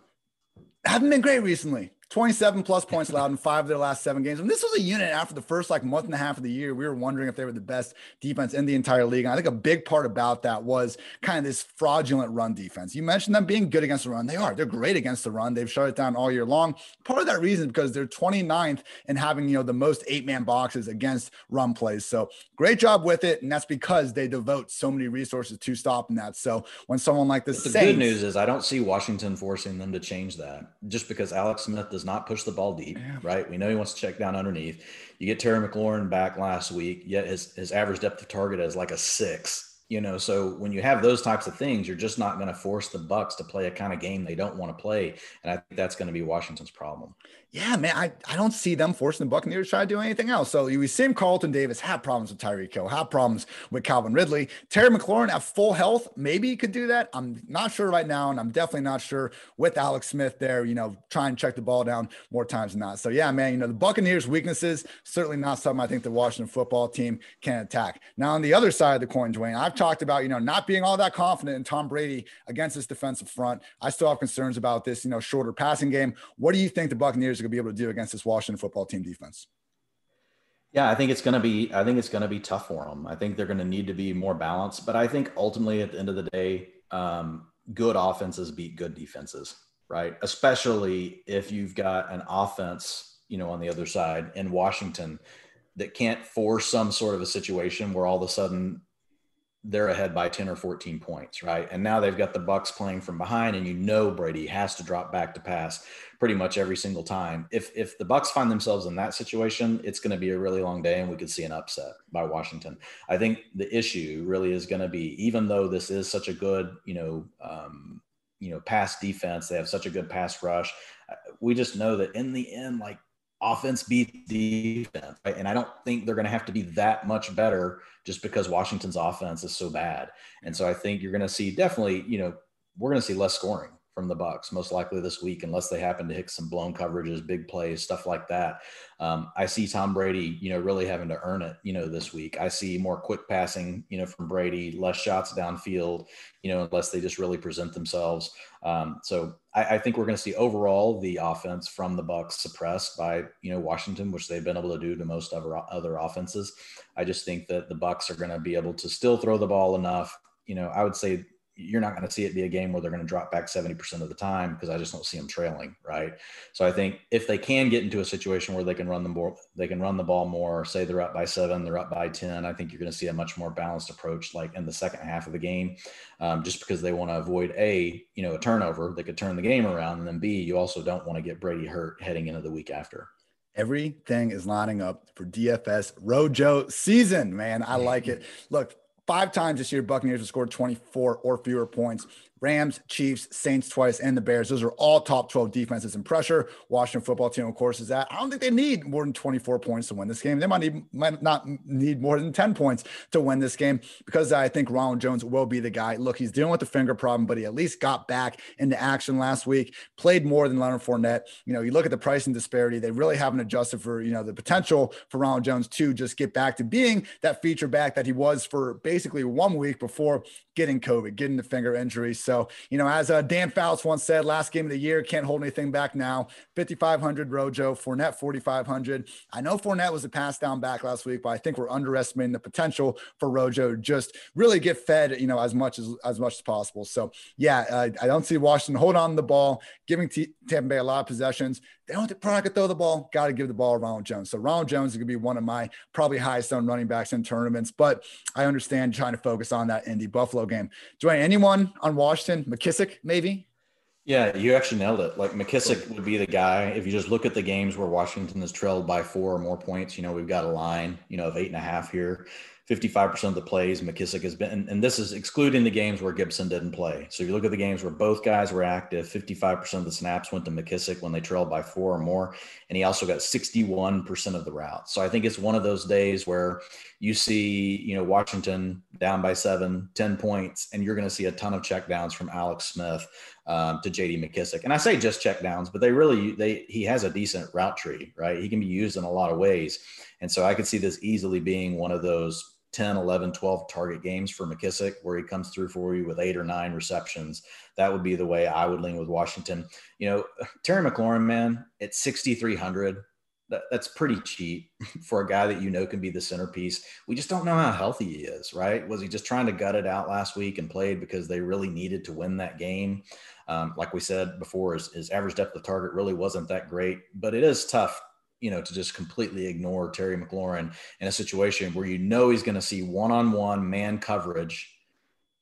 haven't been great recently. 27 plus points allowed in five of their last seven games. And this was a unit after the first like month and a half of the year. We were wondering if they were the best defense in the entire league. And I think a big part about that was kind of this fraudulent run defense. You mentioned them being good against the run. They are. They're great against the run. They've shut it down all year long. Part of that reason because they're 29th and having, you know, the most eight man boxes against run plays. So great job with it. And that's because they devote so many resources to stopping that. So when someone like this, the Saints, good news is I don't see Washington forcing them to change that just because Alex Smith does not push the ball deep, right? We know he wants to check down underneath. You get Terry McLaurin back last week, yet his his average depth of target is like a six you know so when you have those types of things you're just not going to force the bucks to play a kind of game they don't want to play and i think that's going to be washington's problem yeah man i, I don't see them forcing the buccaneers to try to do anything else. So we see him, carlton davis have problems with tyreek hill have problems with calvin ridley. Terry mclaurin at full health maybe he could do that. I'm not sure right now and i'm definitely not sure with alex smith there you know try and check the ball down more times than not. So yeah man you know the buccaneers weaknesses certainly not something i think the washington football team can attack. Now on the other side of the coin dwain i've talked about, you know, not being all that confident in Tom Brady against this defensive front. I still have concerns about this, you know, shorter passing game. What do you think the Buccaneers going to be able to do against this Washington football team defense? Yeah, I think it's going to be. I think it's going to be tough for them. I think they're going to need to be more balanced. But I think ultimately, at the end of the day, um, good offenses beat good defenses, right? Especially if you've got an offense, you know, on the other side in Washington that can't force some sort of a situation where all of a sudden they're ahead by 10 or 14 points, right? And now they've got the Bucks playing from behind and you know Brady has to drop back to pass pretty much every single time. If if the Bucks find themselves in that situation, it's going to be a really long day and we could see an upset by Washington. I think the issue really is going to be even though this is such a good, you know, um, you know, pass defense, they have such a good pass rush. Uh, we just know that in the end like offense beats defense, right? And I don't think they're going to have to be that much better just because Washington's offense is so bad. And so I think you're going to see definitely, you know, we're going to see less scoring from the Bucks, most likely this week, unless they happen to hit some blown coverages, big plays, stuff like that. Um, I see Tom Brady, you know, really having to earn it, you know, this week. I see more quick passing, you know, from Brady, less shots downfield, you know, unless they just really present themselves. Um, so I, I, think we're going to see overall the offense from the Bucks suppressed by, you know, Washington, which they've been able to do to most other other offenses. I just think that the Bucks are going to be able to still throw the ball enough. You know, I would say you're not going to see it be a game where they're going to drop back 70% of the time because I just don't see them trailing, right? So I think if they can get into a situation where they can run the ball, they can run the ball more, say they're up by seven, they're up by 10, I think you're going to see a much more balanced approach like in the second half of the game, um, just because they want to avoid a, you know, a turnover that could turn the game around. And then B, you also don't want to get Brady hurt heading into the week after. Everything is lining up for DFS Rojo season, man. I like it. Look, Five times this year, Buccaneers have scored 24 or fewer points. Rams, Chiefs, Saints twice, and the Bears. Those are all top 12 defenses in pressure. Washington football team, of course, is that. I don't think they need more than 24 points to win this game. They might, need, might not need more than 10 points to win this game because I think Ronald Jones will be the guy. Look, he's dealing with the finger problem, but he at least got back into action last week, played more than Leonard Fournette. You know, you look at the pricing disparity, they really haven't adjusted for, you know, the potential for Ronald Jones to just get back to being that feature back that he was for basically one week before getting COVID, getting the finger injury. So, you know, as uh, Dan Fouts once said, last game of the year, can't hold anything back now. 5,500 Rojo, Fournette 4,500. I know Fournette was a pass down back last week, but I think we're underestimating the potential for Rojo just really get fed, you know, as much as as much as possible. So, yeah, uh, I don't see Washington hold on to the ball, giving T- Tampa Bay a lot of possessions. They don't probably could throw the ball. Got to give the ball to Ronald Jones. So Ronald Jones is going to be one of my probably highest owned running backs in tournaments. But I understand trying to focus on that Indy Buffalo game. Dwain, anyone on Washington? McKissic, maybe? Yeah, you actually nailed it. Like McKissic would be the guy. If you just look at the games where Washington has trailed by four or more points, you know, we've got a line, you know, of eight and a half here. 55% of the plays McKissic has been, and, and, this is excluding the games where Gibson didn't play. So if you look at the games where both guys were active, 55% of the snaps went to McKissic when they trailed by four or more. And he also got 61% of the routes. So I think it's one of those days where you see, you know, Washington down by seven, 10 points, and you're going to see a ton of checkdowns from Alex Smith um, to JD McKissic. And I say just checkdowns, but they really, they, he has a decent route tree, right? He can be used in a lot of ways. And so I could see this easily being one of those 10, 11, 12 target games for McKissic, where he comes through for you with eight or nine receptions. That would be the way I would lean with Washington. You know, Terry McLaurin, man, at 6,300, that, that's pretty cheap for a guy that you know can be the centerpiece. We just don't know how healthy he is, right? Was he just trying to gut it out last week and played because they really needed to win that game? Um, like we said before, his, his average depth of target really wasn't that great, but it is tough you know, to just completely ignore Terry McLaurin in a situation where you know he's going to see one-on-one man coverage,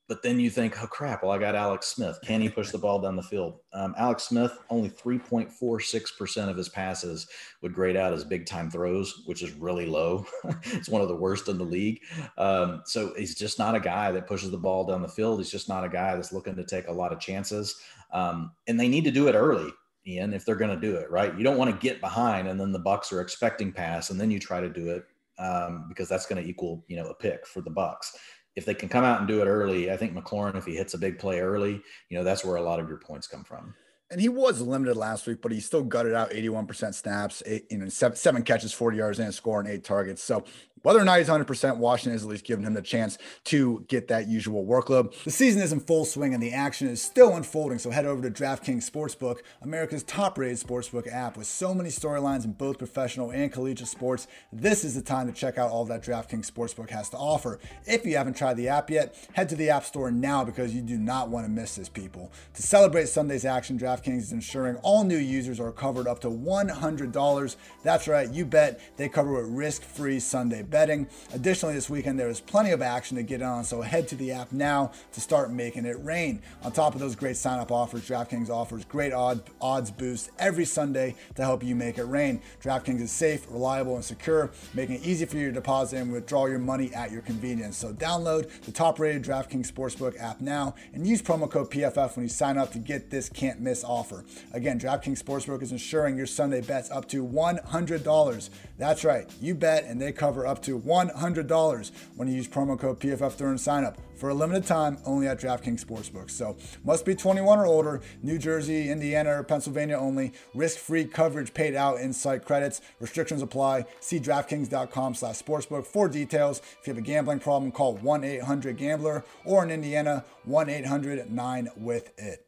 but then you think, oh crap, well I got Alex Smith. Can he push the ball down the field? Um, Alex Smith only 3.46% of his passes would grade out as big time throws, which is really low. it's one of the worst in the league. Um, so he's just not a guy that pushes the ball down the field. He's just not a guy that's looking to take a lot of chances. Um, and they need to do it early Ian, if they're going to do it, right? You don't want to get behind and then the Bucks are expecting pass and then you try to do it um, because that's going to equal, you know, a pick for the Bucks. If they can come out and do it early, I think McLaurin, if he hits a big play early, you know, that's where a lot of your points come from and he was limited last week, but he still gutted out 81% snaps, eight, you know, seven, seven catches, 40 yards, and a score eight targets. So whether or not he's 100%, Washington is at least giving him the chance to get that usual workload. The season is in full swing and the action is still unfolding. So head over to DraftKings Sportsbook, America's top rated sportsbook app with so many storylines in both professional and collegiate sports. This is the time to check out all that DraftKings Sportsbook has to offer. If you haven't tried the app yet, head to the App Store now because you do not want to miss this, people. To celebrate Sunday's action, DraftKings is ensuring all new users are covered up to $100. That's right, you bet they cover with risk free Sunday betting. Additionally, this weekend there is plenty of action to get on, so head to the app now to start making it rain. On top of those great sign up offers, DraftKings offers great odd, odds boosts every Sunday to help you make it rain. DraftKings is safe, reliable, and secure, making it easy for you to deposit and withdraw your money at your convenience. So download the top rated DraftKings Sportsbook app now and use promo code PFF when you sign up to get this can't miss offer. Again, DraftKings Sportsbook is ensuring your Sunday bets up to $100. That's right, you bet and they cover up to $100 when you use promo code PFF during signup for a limited time only at DraftKings Sportsbook. So must be 21 or older, New Jersey, Indiana, or Pennsylvania only. Risk-free coverage paid out in site credits. Restrictions apply. See DraftKings.com slash sportsbook for details. If you have a gambling problem, call 1-800-GAMBLER or in Indiana, 1-800-9-WITH-IT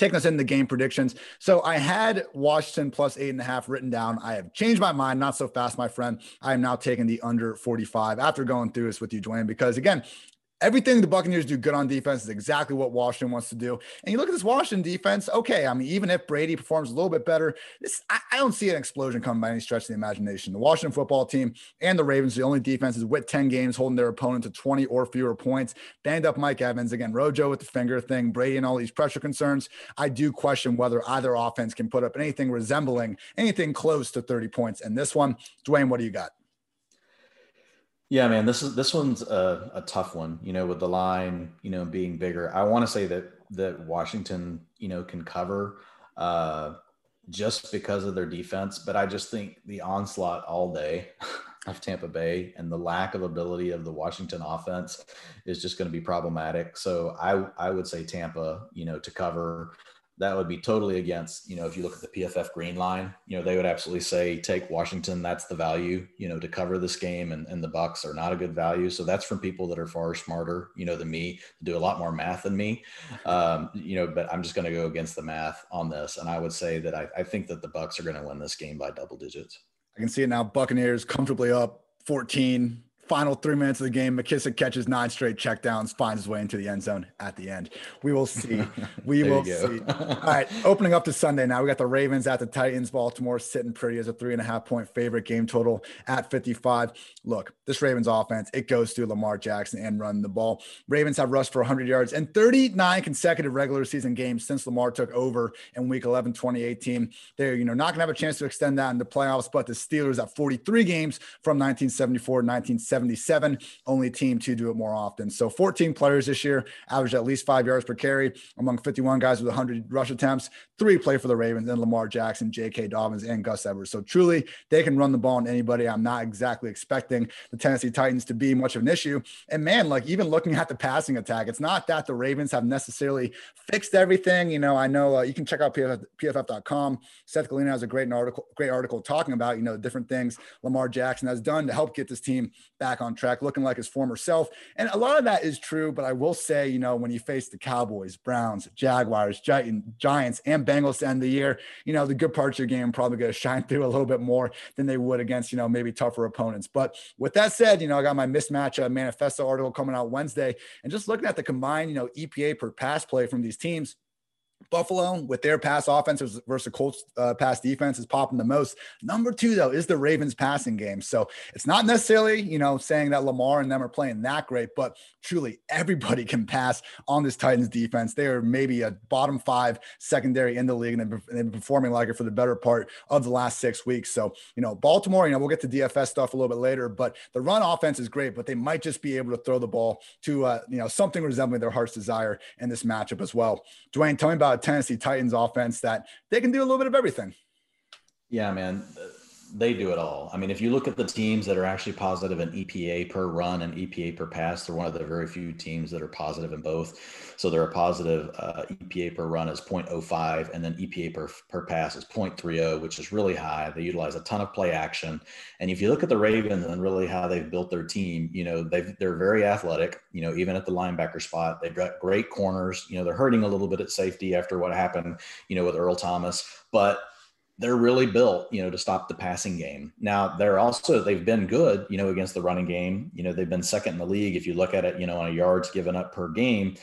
taking us into the game predictions. So I had Washington plus eight and a half written down. I have changed my mind, not so fast, my friend. I am now taking the under 45 after going through this with you, Dwain, because again, Everything the Buccaneers do good on defense is exactly what Washington wants to do. And you look at this Washington defense, okay, I mean, even if Brady performs a little bit better, this I, I, don't see an explosion coming by any stretch of the imagination. The Washington football team and the Ravens, the only defenses with 10 games holding their opponent to 20 or fewer points. Banged up Mike Evans. Again, Rojo with the finger thing, Brady and all these pressure concerns. I do question whether either offense can put up anything resembling anything close to 30 points. And this one, Dwain, what do you got? Yeah, man, this is this one's a, a tough one. You know, with the line, you know, being bigger. I want to say that that Washington, you know, can cover uh, just because of their defense, but I just think the onslaught all day of Tampa Bay and the lack of ability of the Washington offense is just going to be problematic. So I I would say Tampa, you know, to cover that would be totally against, you know, if you look at the PFF green line, you know, they would absolutely say take Washington. That's the value, you know, to cover this game and, and the Bucks are not a good value. So that's from people that are far smarter, you know, than me do a lot more math than me. Um, you know, but I'm just going to go against the math on this. And I would say that I, I think that the Bucks are going to win this game by double digits. I can see it now. Buccaneers comfortably up 14 final three minutes of the game, McKissic catches nine straight checkdowns, finds his way into the end zone at the end. We will see. We will see. All right, opening up to Sunday now. We got the Ravens at the Titans. Baltimore sitting pretty as a three and a half point favorite. Game total at 55. Look, this Ravens offense, it goes through Lamar Jackson and run the ball. Ravens have rushed for 100 yards and 39 consecutive regular season games since Lamar took over in week 11, 2018. They're, you know, not going to have a chance to extend that in the playoffs, but the Steelers at 43 games from 1974 to 1970 77, only team to do it more often. So 14 players this year averaged at least five yards per carry among 51 guys with 100 rush attempts. Three play for the Ravens and Lamar Jackson, J.K. Dobbins, and Gus Edwards. So truly, they can run the ball on anybody. I'm not exactly expecting the Tennessee Titans to be much of an issue. And man, like even looking at the passing attack, it's not that the Ravens have necessarily fixed everything. You know, I know uh, you can check out PFF, PFF.com. Seth Galina has a great article, great article talking about you know different things Lamar Jackson has done to help get this team back on track, looking like his former self. And a lot of that is true, but I will say, you know, when you face the Cowboys, Browns, Jaguars, Giants, and Bengals to end the year, you know, the good parts of your game probably going to shine through a little bit more than they would against, you know, maybe tougher opponents. But with that said, you know, I got my mismatch uh, manifesto article coming out Wednesday and just looking at the combined, you know, EPA per pass play from these teams. Buffalo with their pass offense versus Colts uh, pass defense is popping the most. Number two, though, is the Ravens passing game. So it's not necessarily, you know, saying that Lamar and them are playing that great, but truly everybody can pass on this Titans defense. They are maybe a bottom five secondary in the league and they've been performing like it for the better part of the last six weeks. So, you know, Baltimore, you know, we'll get to DFS stuff a little bit later, but the run offense is great, but they might just be able to throw the ball to, uh, you know, something resembling their heart's desire in this matchup as well. Dwain, tell me about Tennessee Titans offense that they can do a little bit of everything. Yeah, man they do it all. I mean, if you look at the teams that are actually positive in EPA per run and EPA per pass, they're one of the very few teams that are positive in both. So they're a positive uh, EPA per run is 0.05, and then EPA per, per pass is 0.30, which is really high. They utilize a ton of play action. And if you look at the Ravens and really how they've built their team, you know, they they're very athletic, you know, even at the linebacker spot. They've got great corners. You know, they're hurting a little bit at safety after what happened, you know, with Earl Thomas. But they're really built, you know, to stop the passing game. Now they're also they've been good, you know, against the running game. You know, they've been second in the league if you look at it, you know, on yards given up per game.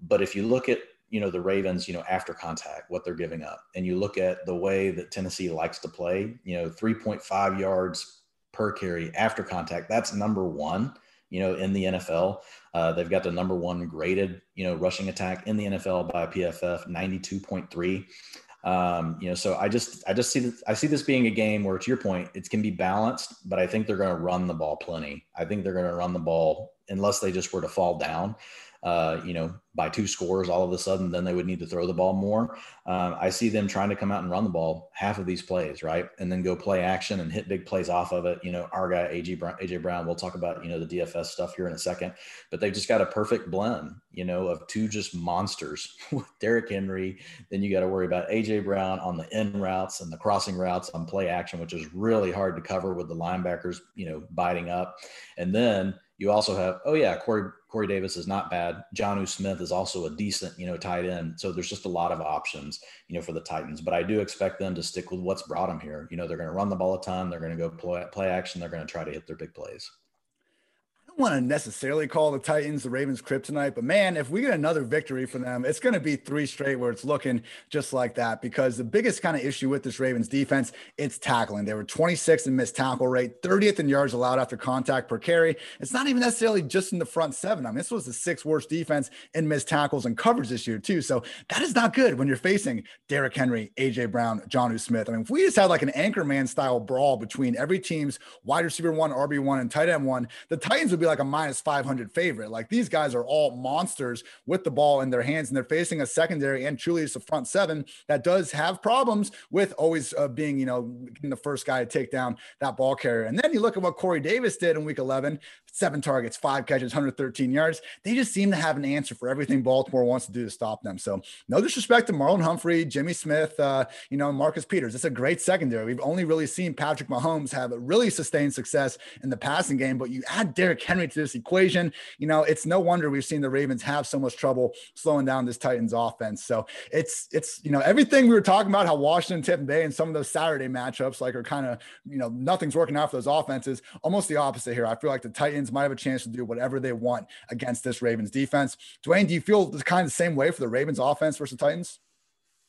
But if you look at you know the Ravens, you know, after contact, what they're giving up, and you look at the way that Tennessee likes to play, you know, 3.5 yards per carry after contact, that's number one, you know, in the NFL. Uh, they've got the number one graded, you know, rushing attack in the NFL by PFF, 92.3. Um, you know, so I just I just see this, I see this being a game where, to your point, it can be balanced, but I think they're going to run the ball plenty. I think they're going to run the ball unless they just were to fall down. Uh, you know, by two scores all of a sudden, then they would need to throw the ball more. Um, I see them trying to come out and run the ball half of these plays, right? And then go play action and hit big plays off of it. You know, our guy, AJ Brown, AJ Brown, we'll talk about, you know, the DFS stuff here in a second, but they've just got a perfect blend, you know, of two just monsters with Derrick Henry. Then you got to worry about AJ Brown on the in routes and the crossing routes on play action, which is really hard to cover with the linebackers, you know, biting up. And then you also have, oh yeah, Corey Corey Davis is not bad. Jonnu Smith is also a decent, you know, tight end. So there's just a lot of options, you know, for the Titans. But I do expect them to stick with what's brought them here. You know, they're going to run the ball a ton. They're going to go play, play action. They're going to try to hit their big plays want to necessarily call the Titans the Ravens kryptonite, but man, if we get another victory for them, it's going to be three straight where it's looking just like that. Because the biggest kind of issue with this Ravens defense, it's tackling. They were 26th in missed tackle rate, 30th in yards allowed after contact per carry. It's not even necessarily just in the front seven. I mean, this was the sixth worst defense in missed tackles and coverage this year too. So that is not good when you're facing Derrick Henry, AJ Brown, Jonnu Smith. I mean, if we just had like an anchor man style brawl between every team's wide receiver one, RB one, and tight end one, the Titans would be like a minus 500 favorite. Like these guys are all monsters with the ball in their hands, and they're facing a secondary and truly it's a front seven that does have problems with always uh, being, you know, the first guy to take down that ball carrier. And then you look at what Corey Davis did in week 11 seven targets, five catches, 113 yards. They just seem to have an answer for everything Baltimore wants to do to stop them. So, no disrespect to Marlon Humphrey, Jimmy Smith, uh, you know, Marcus Peters. It's a great secondary. We've only really seen Patrick Mahomes have a really sustained success in the passing game, but you add Derrick Henry to this equation, you know, it's no wonder we've seen the Ravens have so much trouble slowing down this Titans offense. So, it's, it's, you know, everything we were talking about how Washington, Tampa Bay, and some of those Saturday matchups, like, are kind of, you know, nothing's working out for those offenses. Almost the opposite here. I feel like the Titans Titans might have a chance to do whatever they want against this Ravens defense. Dwain, do you feel the kind of same way for the Ravens offense versus Titans?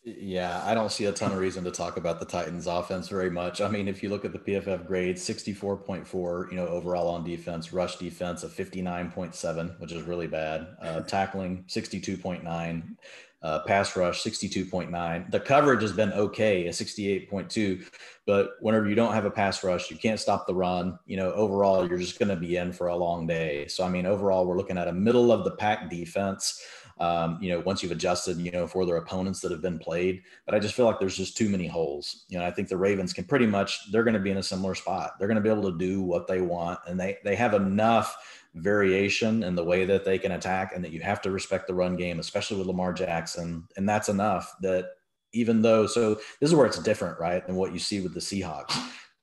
Yeah, I don't see a ton of reason to talk about the Titans offense very much. I mean, if you look at the PFF grade, 64.4, you know, overall on defense, rush defense of 59.7, which is really bad. Uh, tackling 62.9, uh, pass rush 62.9. The coverage has been okay at 68.2, but whenever you don't have a pass rush, you can't stop the run. You know, overall, you're just going to be in for a long day. So, I mean, overall, we're looking at a middle of the pack defense. Um, you know, once you've adjusted, you know, for their opponents that have been played. But I just feel like there's just too many holes. You know, I think the Ravens can pretty much, they're going to be in a similar spot. They're going to be able to do what they want, and they they have enough variation in the way that they can attack and that you have to respect the run game, especially with Lamar Jackson. And that's enough that even though, so this is where it's different, right? Than what you see with the Seahawks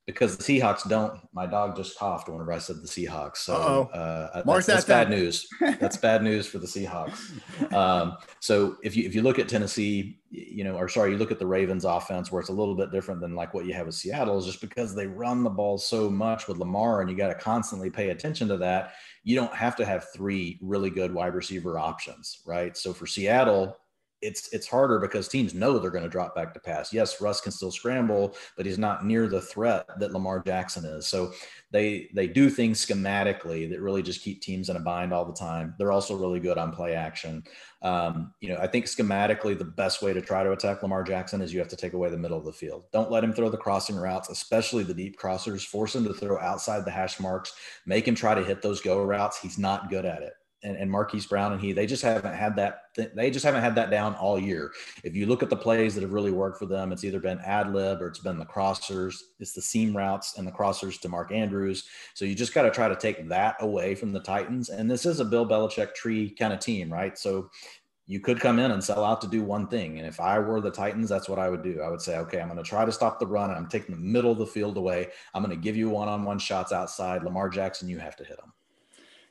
because the Seahawks don't. My dog just coughed whenever I said the Seahawks. So uh, that's, that's bad news. that's bad news for the Seahawks. Um, so if you if you look at Tennessee, you know, or sorry, you look at the Ravens offense, where it's a little bit different than like what you have with Seattle, is just because they run the ball so much with Lamar, and you got to constantly pay attention to that. You don't have to have three really good wide receiver options, right? So for Seattle, it's it's harder because teams know they're going to drop back to pass. Yes, Russ can still scramble, but he's not near the threat that Lamar Jackson is. So they they do things schematically that really just keep teams in a bind all the time. They're also really good on play action. Um, you know, I think schematically the best way to try to attack Lamar Jackson is you have to take away the middle of the field. Don't let him throw the crossing routes, especially the deep crossers. Force him to throw outside the hash marks. Make him try to hit those go routes. He's not good at it and, and Marquise Brown and he, they just haven't had that. They just haven't had that down all year. If you look at the plays that have really worked for them, it's either been ad lib or it's been the crossers. It's the seam routes and the crossers to Mark Andrews. So you just got to try to take that away from the Titans. And this is a Bill Belichick tree kind of team, right? So you could come in and sell out to do one thing. And if I were the Titans, that's what I would do. I would say, okay, I'm going to try to stop the run I'm taking the middle of the field away. I'm going to give you one on one shots outside. Lamar Jackson, you have to hit him.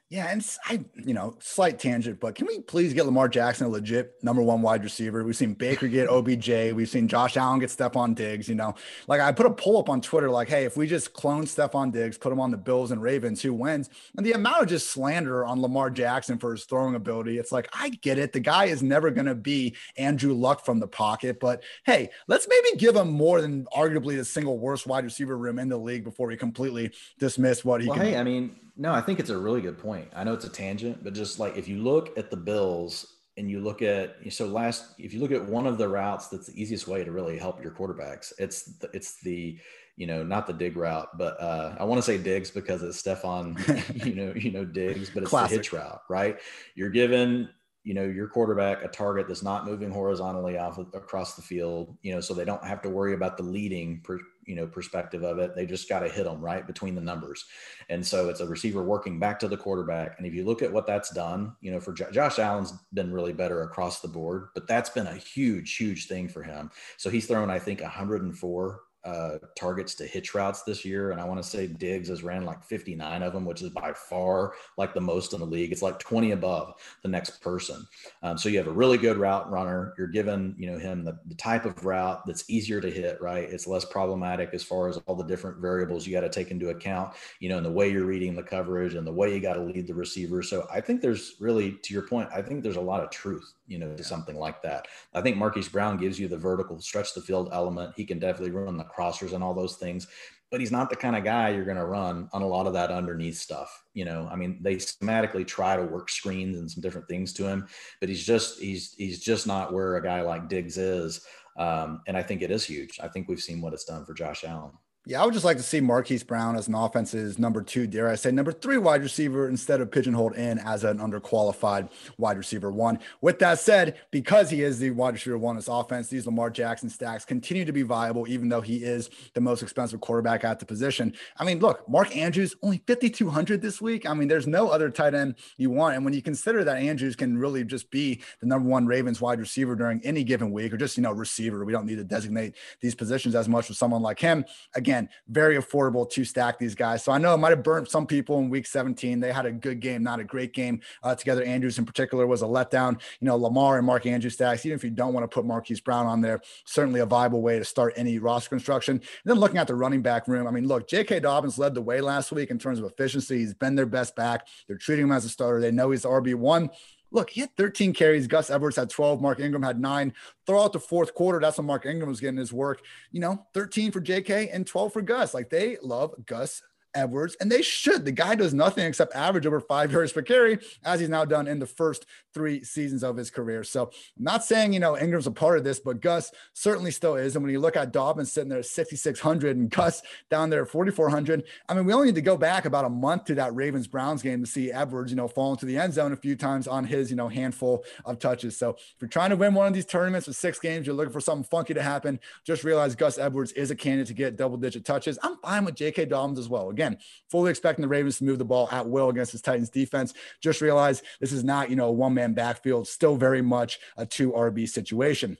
Yeah, and I, you know, slight tangent, but can we please get Lamar Jackson a legit number one wide receiver? We've seen Baker get OBJ, we've seen Josh Allen get Stefon Diggs. You know, like I put a poll up on Twitter, like, hey, if we just clone Stefon Diggs, put him on the Bills and Ravens, who wins? And the amount of just slander on Lamar Jackson for his throwing ability, it's like I get it. The guy is never going to be Andrew Luck from the pocket, but hey, let's maybe give him more than arguably the single worst wide receiver room in the league before we completely dismiss what he well, can. Hey, I mean no, I think it's a really good point. I know it's a tangent, but just like if you look at the Bills and you look at so last if you look at one of the routes that's the easiest way to really help your quarterbacks, it's the, it's the you know, not the dig route, but uh, I want to say digs because it's Stefon, you know, you know, digs, but it's Classic. the hitch route, right? You're given, you know, your quarterback a target that's not moving horizontally off across the field, you know, so they don't have to worry about the leading per, you know perspective of it. They just got to hit them right between the numbers, and so it's a receiver working back to the quarterback. And if you look at what that's done, you know, for J- Josh Allen's been really better across the board, but that's been a huge, huge thing for him. So he's thrown, I think, 104 uh, targets to hitch routes this year. And I want to say Diggs has ran like 59 of them, which is by far like the most in the league. It's like 20 above the next person. Um, so you have a really good route runner. You're given, you know, him the, the type of route that's easier to hit, right? It's less problematic as far as all the different variables you got to take into account, you know, and the way you're reading the coverage and the way you got to lead the receiver. So I think there's really, to your point, I think there's a lot of truth you know, to something like that. I think Marquise Brown gives you the vertical stretch the field element. He can definitely run the crossers and all those things, but he's not the kind of guy you're going to run on a lot of that underneath stuff. You know, I mean, they schematically try to work screens and some different things to him, but he's just he's he's just not where a guy like Diggs is. Um, and I think it is huge. I think we've seen what it's done for Josh Allen. Yeah, I would just like to see Marquise Brown as an offense's number two, dare I say, number three wide receiver instead of pigeonholed in as an underqualified wide receiver one. With that said, because he is the wide receiver one in this offense, these Lamar Jackson stacks continue to be viable, even though he is the most expensive quarterback at the position. I mean, look, Mark Andrews only 5,200 this week. I mean, there's no other tight end you want. And when you consider that Andrews can really just be the number one Ravens wide receiver during any given week, or just, you know, receiver, we don't need to designate these positions as much with someone like him. Again, again, very affordable to stack these guys. So I know it might have burnt some people in week 17. They had a good game, not a great game uh, together. Andrews in particular was a letdown. You know, Lamar and Mark Andrews stacks, even if you don't want to put Marquise Brown on there, certainly a viable way to start any roster construction. And then looking at the running back room, I mean, look, J.K. Dobbins led the way last week in terms of efficiency. He's been their best back. They're treating him as a starter. They know he's the RB1. Look, he had 13 carries. Gus Edwards had 12. Mark Ingram had nine. Throughout the fourth quarter, that's when Mark Ingram was getting his work. You know, 13 for JK and 12 for Gus. Like they love Gus Edwards, and they should. The guy does nothing except average over five yards per carry, as he's now done in the first three seasons of his career. So I'm not saying, you know, Ingram's a part of this, but Gus certainly still is. And when you look at Dobbins sitting there at 6,600 and Gus down there at 4,400, I mean, we only need to go back about a month to that Ravens Browns game to see Edwards, you know, fall into the end zone a few times on his, you know, handful of touches. So if you're trying to win one of these tournaments with six games, you're looking for something funky to happen, just realize Gus Edwards is a candidate to get double digit touches. I'm fine with J.K. Dobbins as well. Again, again, fully expecting the Ravens to move the ball at will against this Titans defense. Just realize this is not, you know, a one man backfield, still very much a two RB situation.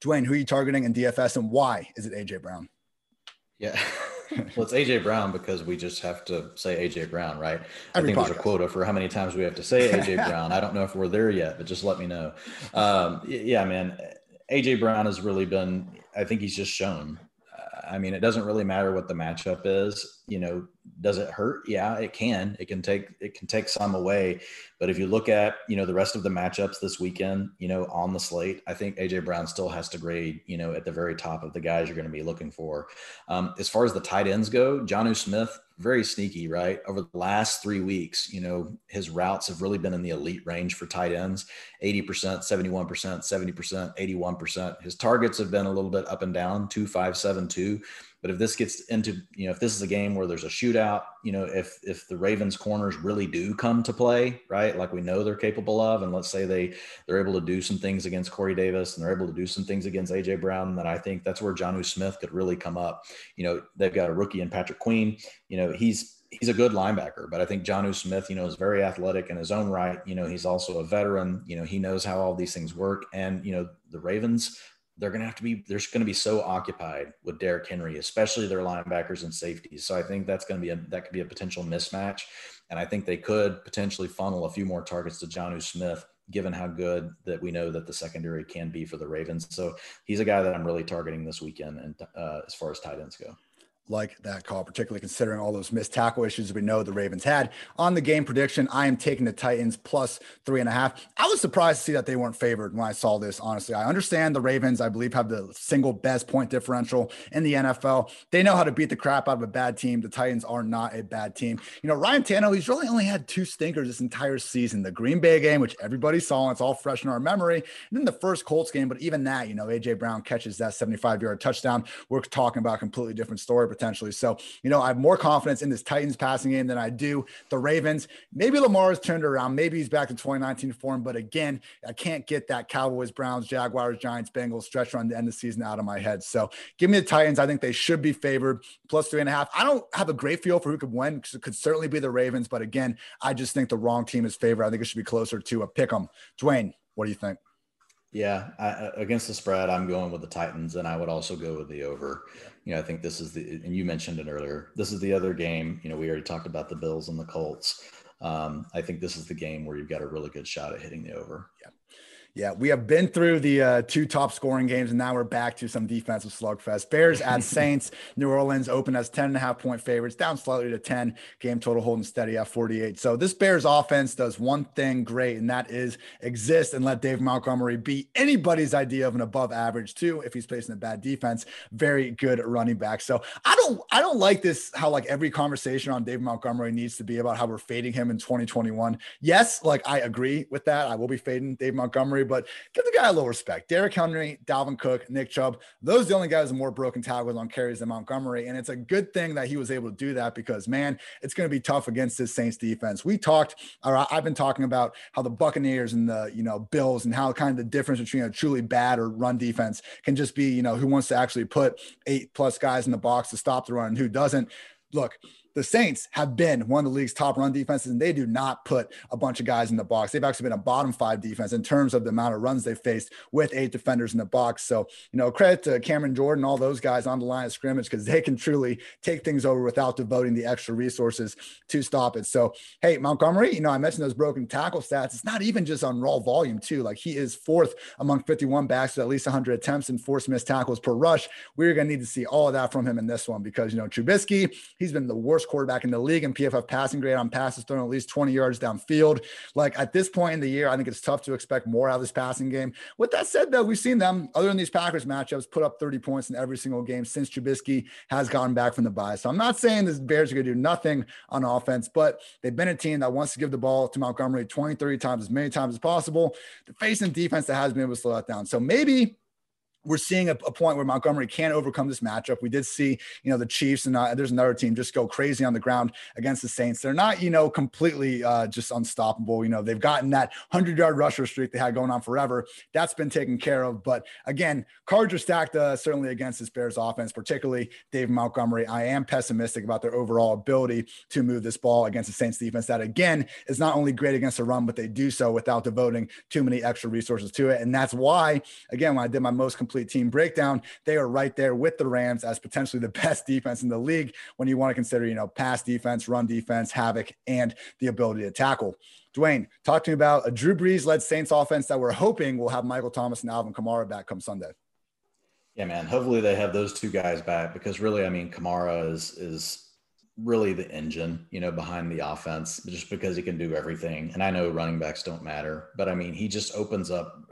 Dwain, who are you targeting in DFS and why is it AJ Brown? Yeah. well, it's AJ Brown because we just have to say AJ Brown, right? Every I think podcast. there's a quota for how many times we have to say AJ Brown. I don't know if we're there yet, but just let me know. Um, yeah, man, AJ Brown has really been. I think he's just shown I mean, it doesn't really matter what the matchup is. You know, does it hurt? Yeah, it can. It can take it can take some away. But if you look at you know the rest of the matchups this weekend, you know, on the slate, I think AJ Brown still has to grade. You know, at the very top of the guys you're going to be looking for. Um, as far as the tight ends go, Jonnu Smith very sneaky, right? Over the last three weeks, you know, his routes have really been in the elite range for tight ends 80%, 71%, 70%, 81%. His targets have been a little bit up and down, two, five, seven, two. But if this gets into, you know, if this is a game where there's a shootout, you know, if if the Ravens corners really do come to play, right, like we know they're capable of, and let's say they they're able to do some things against Corey Davis and they're able to do some things against AJ Brown, then I think that's where Jonnu Smith could really come up. You know, they've got a rookie in Patrick Queen. You know, he's he's a good linebacker, but I think Jonnu Smith, you know, is very athletic in his own right. You know, he's also a veteran. You know, he knows how all these things work. And, you know, the Ravens, they're going to have to be they're going to be so occupied with Derrick Henry, especially their linebackers and safeties. So I think that's going to be a that could be a potential mismatch, and I think they could potentially funnel a few more targets to Jonnu Smith, given how good that we know that the secondary can be for the Ravens. So he's a guy that I'm really targeting this weekend, and uh, as far as tight ends go like that call, particularly considering all those missed tackle issues we know the Ravens had. On the game prediction, I am taking the Titans plus three and a half. I was surprised to see that they weren't favored when I saw this, honestly. I understand the Ravens, I believe, have the single best point differential in the NFL. They know how to beat the crap out of a bad team. The Titans are not a bad team. You know, Ryan Tannehill, he's really only had two stinkers this entire season the Green Bay game, which everybody saw, and it's all fresh in our memory, and then the first Colts game. But even that, you know, A.J. Brown catches that 75 yard touchdown. We're talking about a completely different story potentially. So, you know, I have more confidence in this Titans passing game than I do the Ravens. Maybe Lamar's turned around. Maybe he's back to 2019 form. But again, I can't get that Cowboys, Browns, Jaguars, Giants, Bengals stretch run to end the season out of my head. So give me the Titans. I think they should be favored plus three and a half. I don't have a great feel for who could win because it could certainly be the Ravens. But again, I just think the wrong team is favored. I think it should be closer to a pick 'em. Dwain, what do you think? Yeah, I, against the spread, I'm going with the Titans, and I would also go with the over. Yeah. You know, I think this is the, and you mentioned it earlier. This is the other game. You know, we already talked about the Bills and the Colts. Um, I think this is the game where you've got a really good shot at hitting the over. Yeah. Yeah, we have been through the uh, two top scoring games, and now we're back to some defensive slugfest. Bears at Saints. New Orleans open as 10 and a half point favorites, down slightly to 10. Game total holding steady at 48. So this Bears offense does one thing great, and that is exist and let Dave Montgomery be anybody's idea of an above average, too, if he's facing a bad defense. Very good running back. So I don't I don't like this how like every conversation on Dave Montgomery needs to be about how we're fading him in 2021. Yes, like I agree with that. I will be fading Dave Montgomery but give the guy a little respect. Derrick Henry, Dalvin Cook, Nick Chubb, those are the only guys with more broken tackles on carries than Montgomery. And it's a good thing that he was able to do that because, man, it's going to be tough against this Saints defense. We talked, or I've been talking about how the Buccaneers and the, you know, Bills and how kind of the difference between a truly bad or run defense can just be, you know, who wants to actually put eight plus guys in the box to stop the run and who doesn't. Look, the Saints have been one of the league's top run defenses, and they do not put a bunch of guys in the box. They've actually been a bottom five defense in terms of the amount of runs they faced with eight defenders in the box. So, you know, credit to Cameron Jordan, all those guys on the line of scrimmage, because they can truly take things over without devoting the extra resources to stop it. So, hey, Montgomery, you know, I mentioned those broken tackle stats. It's not even just on raw volume, too. Like he is fourth among 51 backs with at least 100 attempts and forced missed tackles per rush. We're going to need to see all of that from him in this one because, you know, Trubisky, he's been the worst quarterback in the league in PFF passing grade on passes thrown at least 20 yards downfield. Like at this point in the year, I think it's tough to expect more out of this passing game. With that said, though, we've seen them, other than these Packers matchups, put up 30 points in every single game since Trubisky has gotten back from the bye. So I'm not saying the Bears are going to do nothing on offense, but they've been a team that wants to give the ball to Montgomery 20, 30 times as many times as possible. They're facing defense that has been able to slow that down. So maybe we're seeing a, a, point where Montgomery can't overcome this matchup. We did see, you know, the Chiefs and uh, there's another team just go crazy on the ground against the Saints. They're not, you know, completely uh, just unstoppable. You know, they've gotten that 100 yard rusher streak they had going on forever. That's been taken care of. But again, cards are stacked uh, certainly against this Bears offense, particularly Dave Montgomery. I am pessimistic about their overall ability to move this ball against the Saints defense. That again is not only great against the run, but they do so without devoting too many extra resources to it. And that's why, again, when I did my most complete complete team breakdown, they are right there with the Rams as potentially the best defense in the league when you want to consider, you know, pass defense, run defense, havoc, and the ability to tackle. Dwain, talk to me about a Drew Brees led Saints offense that we're hoping will have Michael Thomas and Alvin Kamara back come Sunday. Yeah, man. Hopefully they have those two guys back because really, I mean, Kamara is is really the engine, you know, behind the offense, just because he can do everything. And I know running backs don't matter, but I mean, he just opens up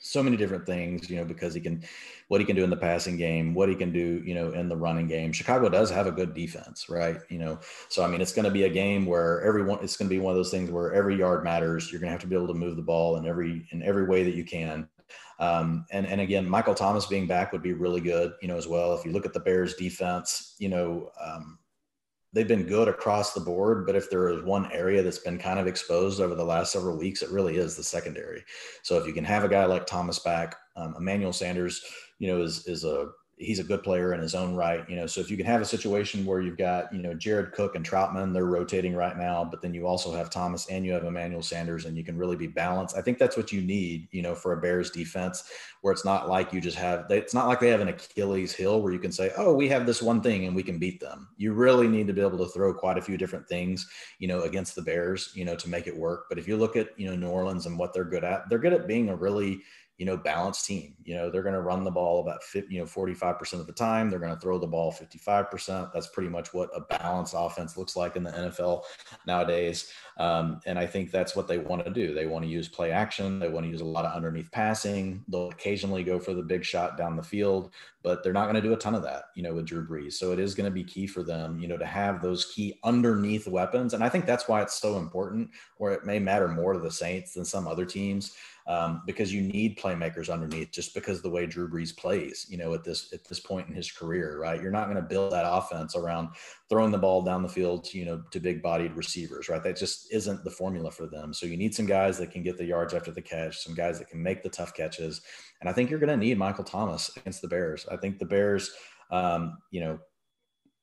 so many different things, you know, because he can, what he can do in the passing game, what he can do, you know, in the running game. Chicago does have a good defense, right? You know, so I mean, it's going to be a game where everyone, it's going to be one of those things where every yard matters. You're going to have to be able to move the ball in every in every way that you can. Um, and and again, Michael Thomas being back would be really good, you know, as well. If you look at the Bears defense, you know, um, they've been good across the board, but if there is one area that's been kind of exposed over the last several weeks, it really is the secondary. So if you can have a guy like Thomas back, um, Emmanuel Sanders, you know, is is a he's a good player in his own right. You know, so if you can have a situation where you've got, you know, Jared Cook and Trautman, they're rotating right now, but then you also have Thomas and you have Emmanuel Sanders and you can really be balanced. I think that's what you need, you know, for a Bears defense where it's not like you just have, it's not like they have an Achilles heel where you can say, oh, we have this one thing and we can beat them. You really need to be able to throw quite a few different things, you know, against the Bears, you know, to make it work. But if you look at, you know, New Orleans and what they're good at, they're good at being a really, you know, balanced team. You know, they're going to run the ball about 50, you know, 45% of the time. They're going to throw the ball 55%. That's pretty much what a balanced offense looks like in the NFL nowadays. Um, and I think that's what they want to do. They want to use play action. They want to use a lot of underneath passing. They'll occasionally go for the big shot down the field, but they're not going to do a ton of that, you know, with Drew Brees. So it is going to be key for them, you know, to have those key underneath weapons. And I think that's why it's so important, or it may matter more to the Saints than some other teams um, because you need playmakers underneath just because the way Drew Brees plays, you know, at this at this point in his career, right? You're not going to build that offense around throwing the ball down the field, to, you know, to big bodied receivers, right? That just isn't the formula for them. So you need some guys that can get the yards after the catch, some guys that can make the tough catches, and I think you're going to need Michael Thomas against the Bears. I think the Bears, um, you know,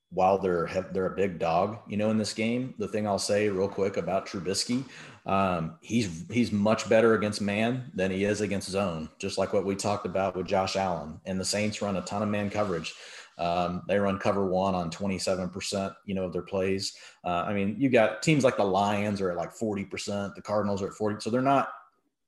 while they're they're a big dog, you know, in this game. The thing I'll say real quick about Trubisky, um, he's he's much better against man than he is against zone. Just like what we talked about with Josh Allen. And the Saints run a ton of man coverage. Um, they run cover one on 27%, you know, of their plays. Uh, I mean, you got teams like the Lions are at like 40%, the Cardinals are at 40. So they're not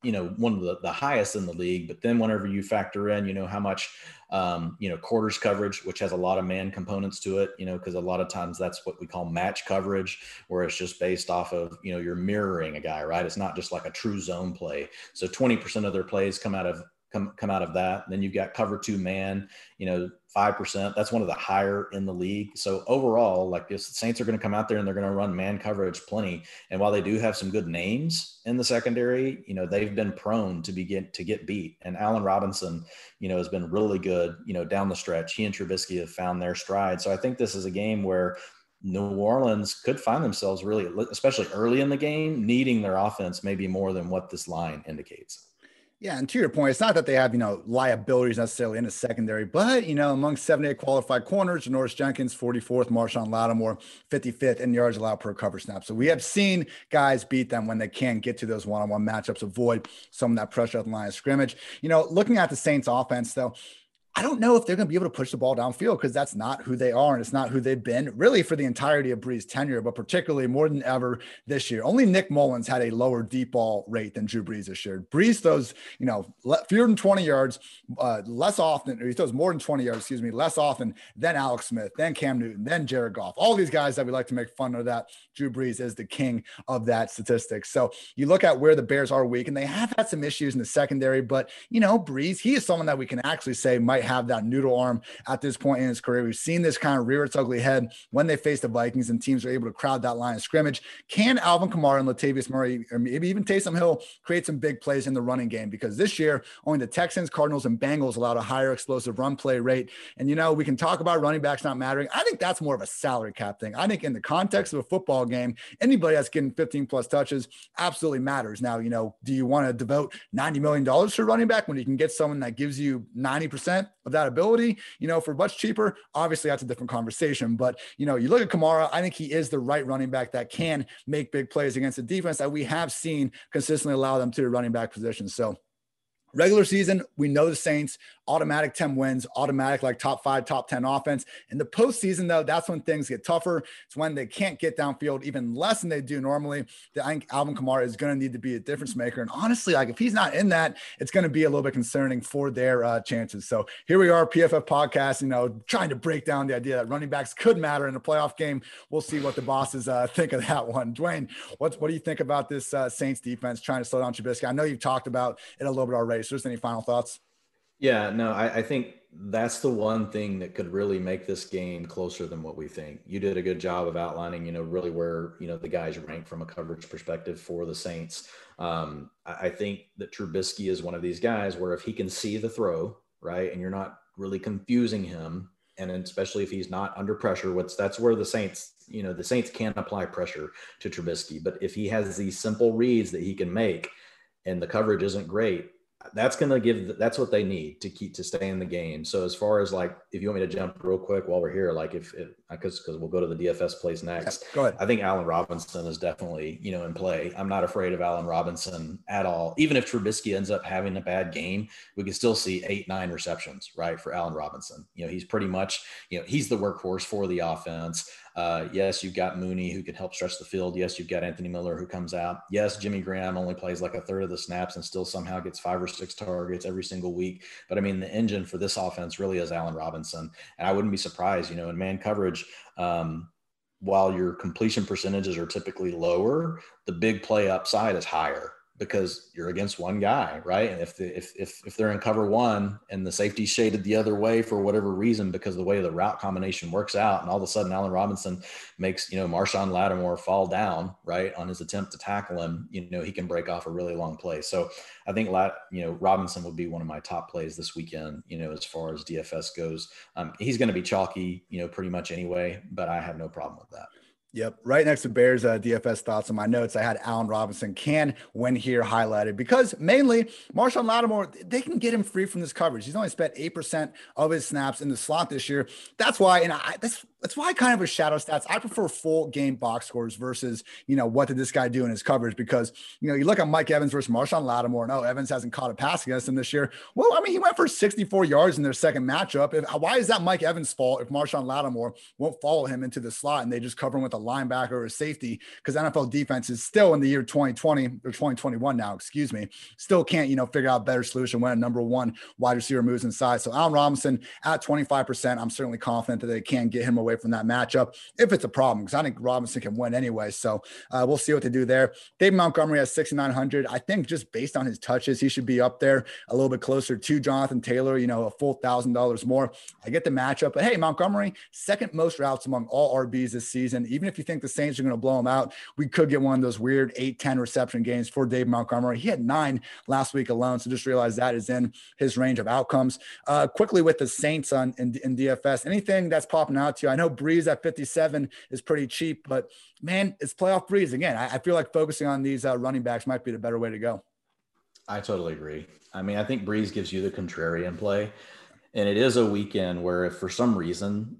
you know one of the, the highest in the league but then whenever you factor in you know how much um, you know quarters coverage which has a lot of man components to it you know because a lot of times that's what we call match coverage where it's just based off of you know you're mirroring a guy right? It's not just like a true zone play. So 20% of their plays come out of come come out of that. And then you've got cover two man, you know, five percent. That's one of the higher in the league. So overall, like the Saints are going to come out there and they're going to run man coverage plenty. And while they do have some good names in the secondary, you know, they've been prone to begin to get beat. And Allen Robinson, you know, has been really good. You know, down the stretch, he and Trubisky have found their stride. So I think this is a game where. New Orleans could find themselves really, especially early in the game, needing their offense maybe more than what this line indicates. Yeah, and to your point, it's not that they have, you know, liabilities necessarily in the secondary, but, you know, among 78 qualified corners, Janoris Jenkins, 44th, Marshon Lattimore, 55th in yards allowed per cover snap. So we have seen guys beat them when they can't get to those one-on-one matchups, avoid some of that pressure at the line of scrimmage. You know, looking at the Saints offense, though, I don't know if they're going to be able to push the ball downfield because that's not who they are and it's not who they've been really for the entirety of Brees' tenure, but particularly more than ever this year. Only Nick Mullens had a lower deep ball rate than Drew Brees this year. Brees throws, you know, fewer than 20 yards, uh, less often, or he throws more than 20 yards, excuse me, less often than Alex Smith, then Cam Newton, then Jared Goff. All these guys that we like to make fun of that. Drew Brees is the king of that statistic. So you look at where the Bears are weak, and they have had some issues in the secondary, but you know, Brees, he is someone that we can actually say might have that noodle arm at this point in his career. We've seen this kind of rear its ugly head when they face the Vikings and teams are able to crowd that line of scrimmage. Can Alvin Kamara and Latavius Murray, or maybe even Taysom Hill, create some big plays in the running game? Because this year, only the Texans, Cardinals, and Bengals allowed a higher explosive run play rate. And, you know, we can talk about running backs not mattering. I think that's more of a salary cap thing. I think in the context of a football game, anybody that's getting 15 plus touches absolutely matters. Now, you know, do you want to devote $90 million to running back when you can get someone that gives you 90% of that ability, you know, for much cheaper, obviously that's a different conversation. But, you know, you look at Kamara, I think he is the right running back that can make big plays against a defense that we have seen consistently allow them to the running back position. So, Regular season, we know the Saints automatic 10 wins, automatic like top five, top 10 offense. In the postseason, though, that's when things get tougher. It's when they can't get downfield even less than they do normally. I think Alvin Kamara is going to need to be a difference maker. And honestly, like if he's not in that, it's going to be a little bit concerning for their uh, chances. So here we are, PFF podcast, you know, trying to break down the idea that running backs could matter in a playoff game. We'll see what the bosses uh, think of that one. Dwain, what, what do you think about this uh, Saints defense trying to slow down Trubisky? I know you've talked about it a little bit already. So just any final thoughts? Yeah, no, I, I, think that's the one thing that could really make this game closer than what we think. You did a good job of outlining, you know, really where you know the guys rank from a coverage perspective for the Saints. Um, I, I think that Trubisky is one of these guys where if he can see the throw, right, and you're not really confusing him, and especially if he's not under pressure, what's that's where the Saints, you know, the Saints can apply pressure to Trubisky. But if he has these simple reads that he can make, and the coverage isn't great, that's going to give that's what they need to keep to stay in the game. So as far as like if you want me to jump real quick while we're here like if because because we'll go to the dfs place next go ahead i think allen robinson is definitely you know in play i'm not afraid of allen robinson at all even if trubisky ends up having a bad game we can still see eight nine receptions right for allen robinson you know he's pretty much you know he's the workhorse for the offense uh, yes, you've got Mooney who can help stretch the field. Yes, you've got Anthony Miller who comes out. Yes, Jimmy Graham only plays like a third of the snaps and still somehow gets five or six targets every single week. But I mean, the engine for this offense really is Allen Robinson. And I wouldn't be surprised, you know, in man coverage, um, while your completion percentages are typically lower, the big play upside is higher because you're against one guy, right? And if the, if if if they're in cover one and the safety shaded the other way for whatever reason because the way the route combination works out, and all of a sudden Allen Robinson makes you know Marshon Lattimore fall down right on his attempt to tackle him, you know he can break off a really long play. So I think Lat, you know Robinson would be one of my top plays this weekend. You know as far as DFS goes, um, he's going to be chalky, you know pretty much anyway, but I have no problem with that. Yep. Right next to Bears uh, DFS thoughts on my notes, I had Allen Robinson can win here highlighted because mainly Marshon Lattimore, they can get him free from this coverage. He's only spent 8% of his snaps in the slot this year. That's why, and I, that's that's why I kind of a shadow stats. I prefer full game box scores versus, you know, what did this guy do in his coverage? Because, you know, you look at Mike Evans versus Marshon Lattimore, and oh, Evans hasn't caught a pass against him this year. Well, I mean, he went for 64 yards in their second matchup. If, why is that Mike Evans' fault if Marshon Lattimore won't follow him into the slot and they just cover him with a linebacker or a safety? Because NFL defense is still in the year 2020 or 2021 now, excuse me, still can't, you know, figure out better solution when a number one wide receiver moves inside. So Allen Robinson at 25%, I'm certainly confident that they can get him away away from that matchup if it's a problem, because I think Robinson can win anyway. So uh, we'll see what they do there. Dave Montgomery has 6,900. I think just based on his touches, he should be up there a little bit closer to Jonathan Taylor, you know, a full thousand dollars more. I get the matchup, but hey, Montgomery, second most routes among all RBs this season. Even if you think the Saints are going to blow him out, we could get one of those weird 8 10 reception games for Dave Montgomery. He had nine last week alone. So just realize that is in his range of outcomes. Uh, quickly with the Saints on in, in DFS, anything that's popping out to you? I know Brees at 57 is pretty cheap, but man, it's playoff Brees again. I, I feel like focusing on these uh, running backs might be the better way to go. I totally agree. I mean, I think Brees gives you the contrarian play, and it is a weekend where if for some reason,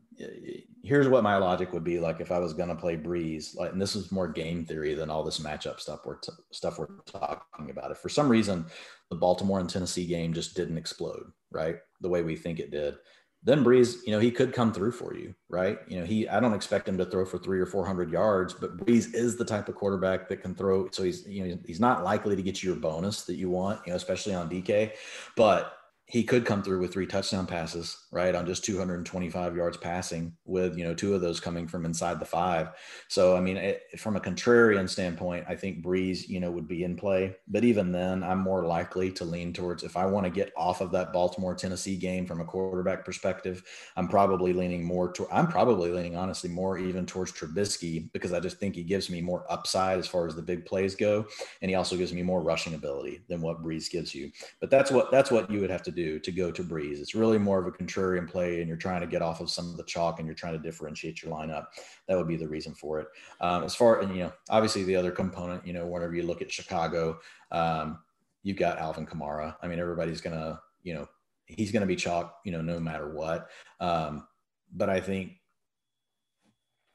here's what my logic would be like if I was going to play Brees, like, and this is more game theory than all this matchup stuff we're t- stuff we're talking about. If for some reason the Baltimore and Tennessee game just didn't explode, right, the way we think it did, then Brees, you know, he could come through for you, right? You know, he I don't expect him to throw for three or four hundred yards, but Brees is the type of quarterback that can throw. So he's you know he's not likely to get you your bonus that you want, you know, especially on DK. But he could come through with three touchdown passes, right, on just 225 yards passing, with you know two of those coming from inside the five. So I mean, it, from a contrarian standpoint, I think Brees you know, would be in play. But even then, I'm more likely to lean towards if I want to get off of that Baltimore Tennessee game from a quarterback perspective, I'm probably leaning more to. I'm probably leaning honestly more even towards Trubisky because I just think he gives me more upside as far as the big plays go, and he also gives me more rushing ability than what Brees gives you. But that's what that's what you would have to do to go to Brees It's really more of a contrarian play, and you're trying to get off of some of the chalk, and you're trying to differentiate your lineup. That would be the reason for it. Um, as far and you know, obviously the other component, you know, whenever you look at Chicago, um, you've got Alvin Kamara. I mean, everybody's gonna, you know, he's gonna be chalk, you know, no matter what. Um, but I think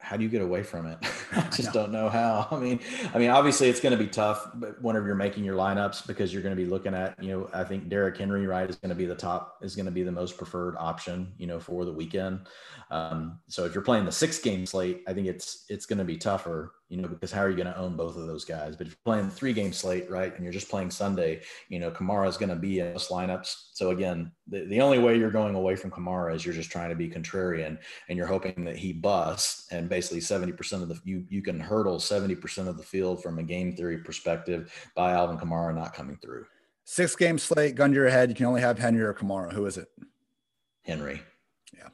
how do you get away from it? I just don't know how. I mean, I mean, obviously it's going to be tough, but whenever you're making your lineups, because you're going to be looking at, you know, I think Derrick Henry, right, is going to be the top, is going to be the most preferred option, you know, for the weekend. Um, so if you're playing the six game slate, I think it's it's going to be tougher you know, because how are you going to own both of those guys? But if you're playing three game slate, right, and you're just playing Sunday, you know, Kamara is going to be in those lineups. So again, the, the only way you're going away from Kamara is you're just trying to be contrarian and you're hoping that he busts and basically 70% of the, you, you can hurdle 70% of the field from a game theory perspective by Alvin Kamara not coming through. Six game slate, gun to your head. You can only have Henry or Kamara. Who is it? Henry. Yeah,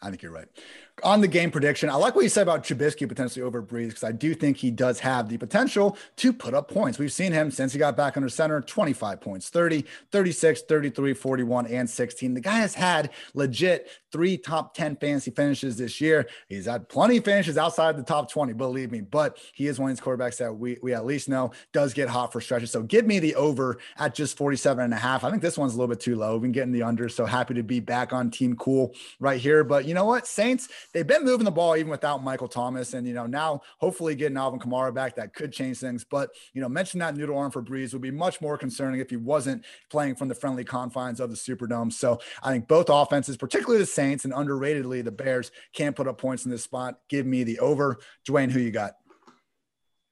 I think you're right on the game prediction, I like what you said about Trubisky potentially over Brees because I do think he does have the potential to put up points. We've seen him since he got back under center 25 points, 30, 36, 33, 41, and 16. The guy has had legit three top 10 fantasy finishes this year. He's had plenty of finishes outside the top 20, believe me, but he is one of these quarterbacks that we, we at least know does get hot for stretches. So give me the over at just 47 and a half. I think this one's a little bit too low. We've been getting the under. So happy to be back on Team Cool right here. But you know what? Saints, they've been moving the ball even without Michael Thomas. And, you know, now hopefully getting Alvin Kamara back, that could change things. But, you know, mention that noodle arm for Brees would be much more concerning if he wasn't playing from the friendly confines of the Superdome. So I think both offenses, particularly the Saints and underratedly the Bears, can't put up points in this spot. Give me the over. Dwain, who you got?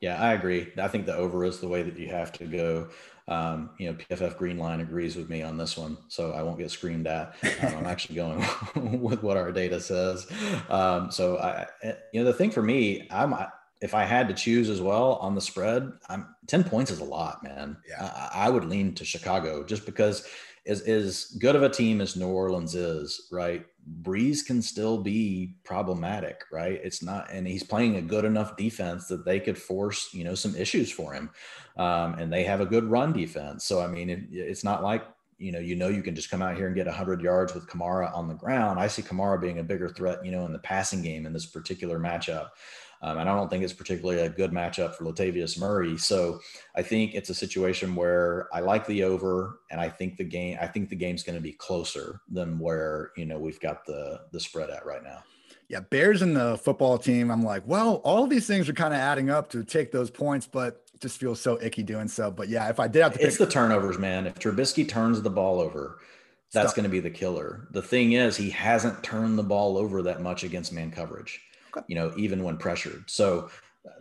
Yeah, I agree. I think the over is the way that you have to go. Um, you know, PFF Greenline agrees with me on this one, so I won't get screamed at. Um, I'm actually going with what our data says. Um, so I, you know, the thing for me, I'm if I had to choose as well on the spread, I'm 10 points is a lot, man. Yeah. I, I would lean to Chicago just because as, as good of a team as New Orleans is, right? Brees can still be problematic, right? It's not, and he's playing a good enough defense that they could force, you know, some issues for him. Um, and they have a good run defense. So, I mean, it, it's not like, you know, you know, you can just come out here and get 100 yards with Kamara on the ground. I see Kamara being a bigger threat, you know, in the passing game in this particular matchup. Um, and I don't think it's particularly a good matchup for Latavius Murray. So I think it's a situation where I like the over, and I think the game. I think the game's going to be closer than where you know we've got the the spread at right now. Yeah, Bears and the football team. I'm like, well, all these things are kind of adding up to take those points, but it just feels so icky doing so. But yeah, if I did have to, pick- it's the turnovers, man. If Trubisky turns the ball over, that's going to be the killer. The thing is, he hasn't turned the ball over that much against man coverage. You know, even when pressured. So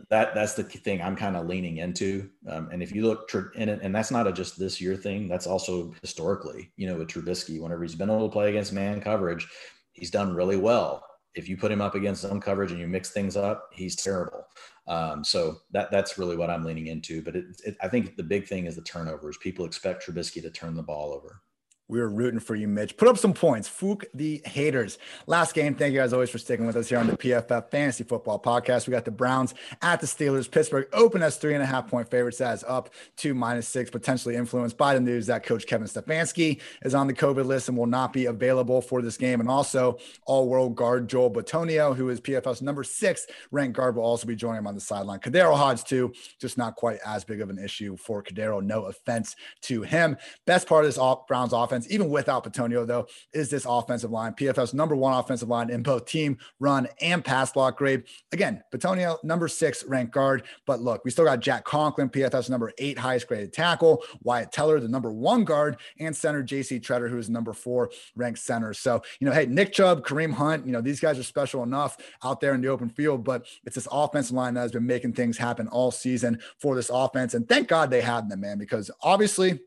that that's the thing I'm kind of leaning into. Um, and if you look, and, and that's not a just this year thing. That's also historically, you know, with Trubisky, whenever he's been able to play against man coverage, he's done really well. If you put him up against zone coverage and you mix things up, he's terrible. Um, so that that's really what I'm leaning into. But it, it, I think the big thing is the turnovers. People expect Trubisky to turn the ball over. We were rooting for you, Mitch. Put up some points. Fook the haters. Last game. Thank you guys always for sticking with us here on the PFF Fantasy Football Podcast. We got the Browns at the Steelers. Pittsburgh open as three and a half point favorites. Is up to minus six, potentially influenced by the news that Coach Kevin Stefanski is on the COVID list and will not be available for this game. And also, all world guard Joel Bitonio, who is PFF's number six ranked guard, will also be joining him on the sideline. KhaDarel Hodge, too, just not quite as big of an issue for KhaDarel. No offense to him. Best part of this Browns offense offense, even without Bitonio, though, is this offensive line. PFF's number one offensive line in both team run and pass block grade. Again, Bitonio, number six ranked guard. But look, we still got Jack Conklin, PFF's number eight highest graded tackle, Wyatt Teller, the number one guard, and center JC Tretter, who is number four ranked center. So, you know, hey, Nick Chubb, Kareem Hunt, you know, these guys are special enough out there in the open field, but it's this offensive line that has been making things happen all season for this offense. And thank God they have them, man, because obviously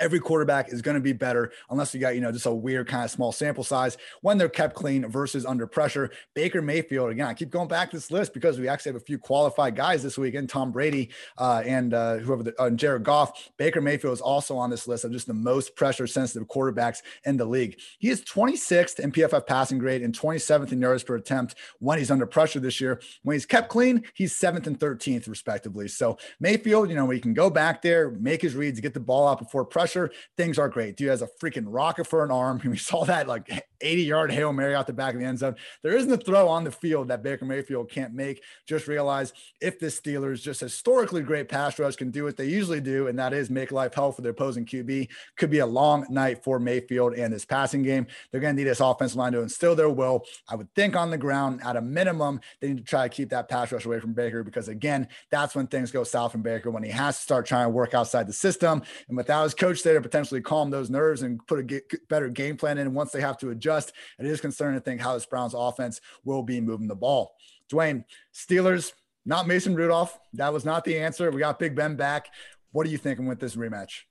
every quarterback is going to be better unless you got, you know, just a weird kind of small sample size when they're kept clean versus under pressure. Baker Mayfield, again, I keep going back to this list because we actually have a few qualified guys this week and Tom Brady uh, and uh, whoever, the, uh, Jared Goff. Baker Mayfield is also on this list of just the most pressure sensitive quarterbacks in the league. He is 26th in PFF passing grade and 27th in yards per attempt when he's under pressure this year. When he's kept clean, he's seventh and 13th, respectively. So Mayfield, you know, he can go back there, make his reads, get the ball out before pressure pressure, things are great. Dude has a freaking rocket for an arm. We saw that like 80 yard Hail Mary out the back of the end zone. There isn't a throw on the field that Baker Mayfield can't make. Just realize if the Steelers, just historically great pass rush, can do what they usually do, and that is make life hell for their opposing QB, could be a long night for Mayfield and his passing game. They're going to need this offensive line to instill their will. I would think on the ground, at a minimum, they need to try to keep that pass rush away from Baker because, again, that's when things go south from Baker when he has to start trying to work outside the system. And without his coach there to potentially calm those nerves and put a better game plan in once they have to adjust, it is concerning to think how this Browns offense will be moving the ball. Dwain, Steelers, not Mason Rudolph. That was not the answer. We got Big Ben back. What are you thinking with this rematch?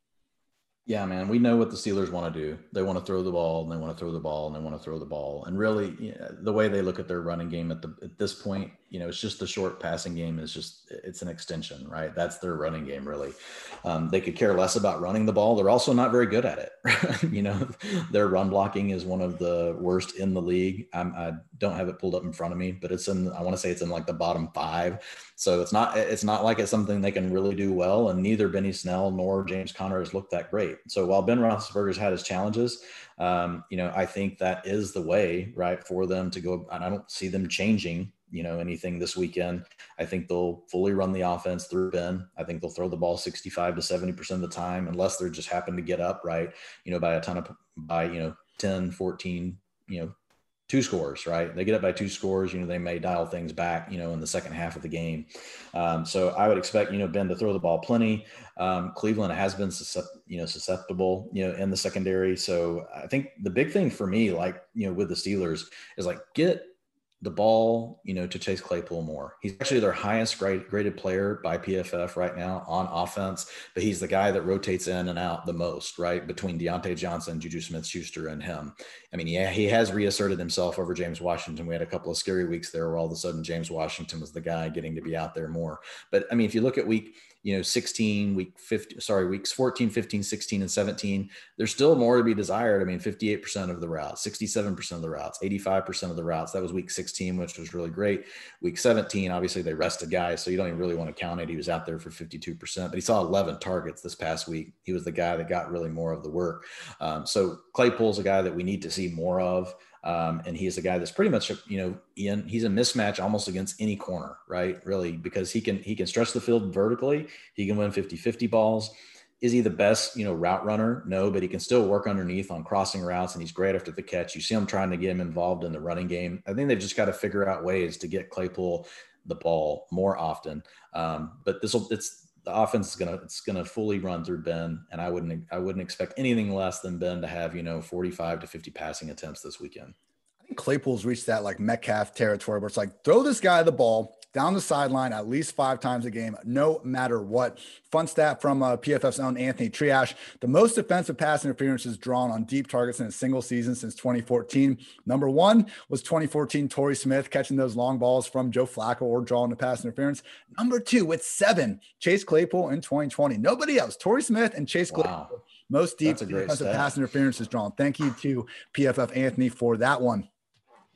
Yeah, man, we know what the Steelers want to do. They want to throw the ball, and they want to throw the ball, and they want to throw the ball. And really, the way they look at their running game at the at this point, you know, it's just the short passing game is just it's an extension, right? That's their running game, really. Um, they could care less about running the ball. They're also not very good at it. you know, their run blocking is one of the worst in the league. I'm, I don't have it pulled up in front of me, but it's in. I want to say it's in like the bottom five. So it's not it's not like it's something they can really do well. And neither Benny Snell nor James Conner has looked that great. So while Ben Roethlisberger's had his challenges, um, you know, I think that is the way, right, for them to go. And I don't see them changing, you know, anything this weekend. I think they'll fully run the offense through Ben. I think they'll throw the ball 65 to 70% of the time, unless they're just happen to get up, right, you know, by a ton of, by, you know, 10, 14, you know, two scores, right? They get up by two scores, you know, they may dial things back, you know, in the second half of the game. Um, so I would expect, you know, Ben to throw the ball plenty. Um, Cleveland has been, you know, susceptible, you know, in the secondary. So I think the big thing for me, like, you know, with the Steelers is like get the ball, you know, to Chase Claypool more. He's actually their highest grade, graded player by PFF right now on offense, but he's the guy that rotates in and out the most, right? Between Diontae Johnson, Juju Smith Schuster, and him. I mean, yeah, he has reasserted himself over James Washington. We had a couple of scary weeks there where all of a sudden James Washington was the guy getting to be out there more. But I mean, if you look at week, you know 16 week 50 sorry weeks 14 15 16 and 17 there's still more to be desired. I mean 58% of the routes 67% of the routes 85% of the routes. That was week 16 which was really great. Week 17 obviously they rested guys so you don't even really want to count it. He was out there for 52% but he saw 11 targets this past week. He was the guy that got really more of the work. Um, so claypool's a guy that we need to see more of um, and he's a guy that's pretty much, you know, he's a mismatch almost against any corner, right? Really, because he can, he can stretch the field vertically. He can win 50, 50 balls. Is he the best, you know, route runner? No, but he can still work underneath on crossing routes and he's great after the catch. You see him trying to get him involved in the running game. I think they've just got to figure out ways to get Claypool the ball more often. Um, but this will, it's, the offense is gonna it's gonna fully run through Ben, and I wouldn't I wouldn't expect anything less than Ben to have you know 45 to 50 passing attempts this weekend. I think Claypool's reached that like Metcalf territory where it's like throw this guy the ball, down the sideline at least five times a game, no matter what. Fun stat from uh, PFF's own Anthony Treash: the most defensive pass interferences drawn on deep targets in a single season since 2014. Number one was 2014 Torrey Smith catching those long balls from Joe Flacco or drawing the pass interference. Number two with seven, Chase Claypool in 2020. Nobody else. Torrey Smith and Chase wow. Claypool. Most deep defensive pass interferences drawn. Thank you to PFF Anthony for that one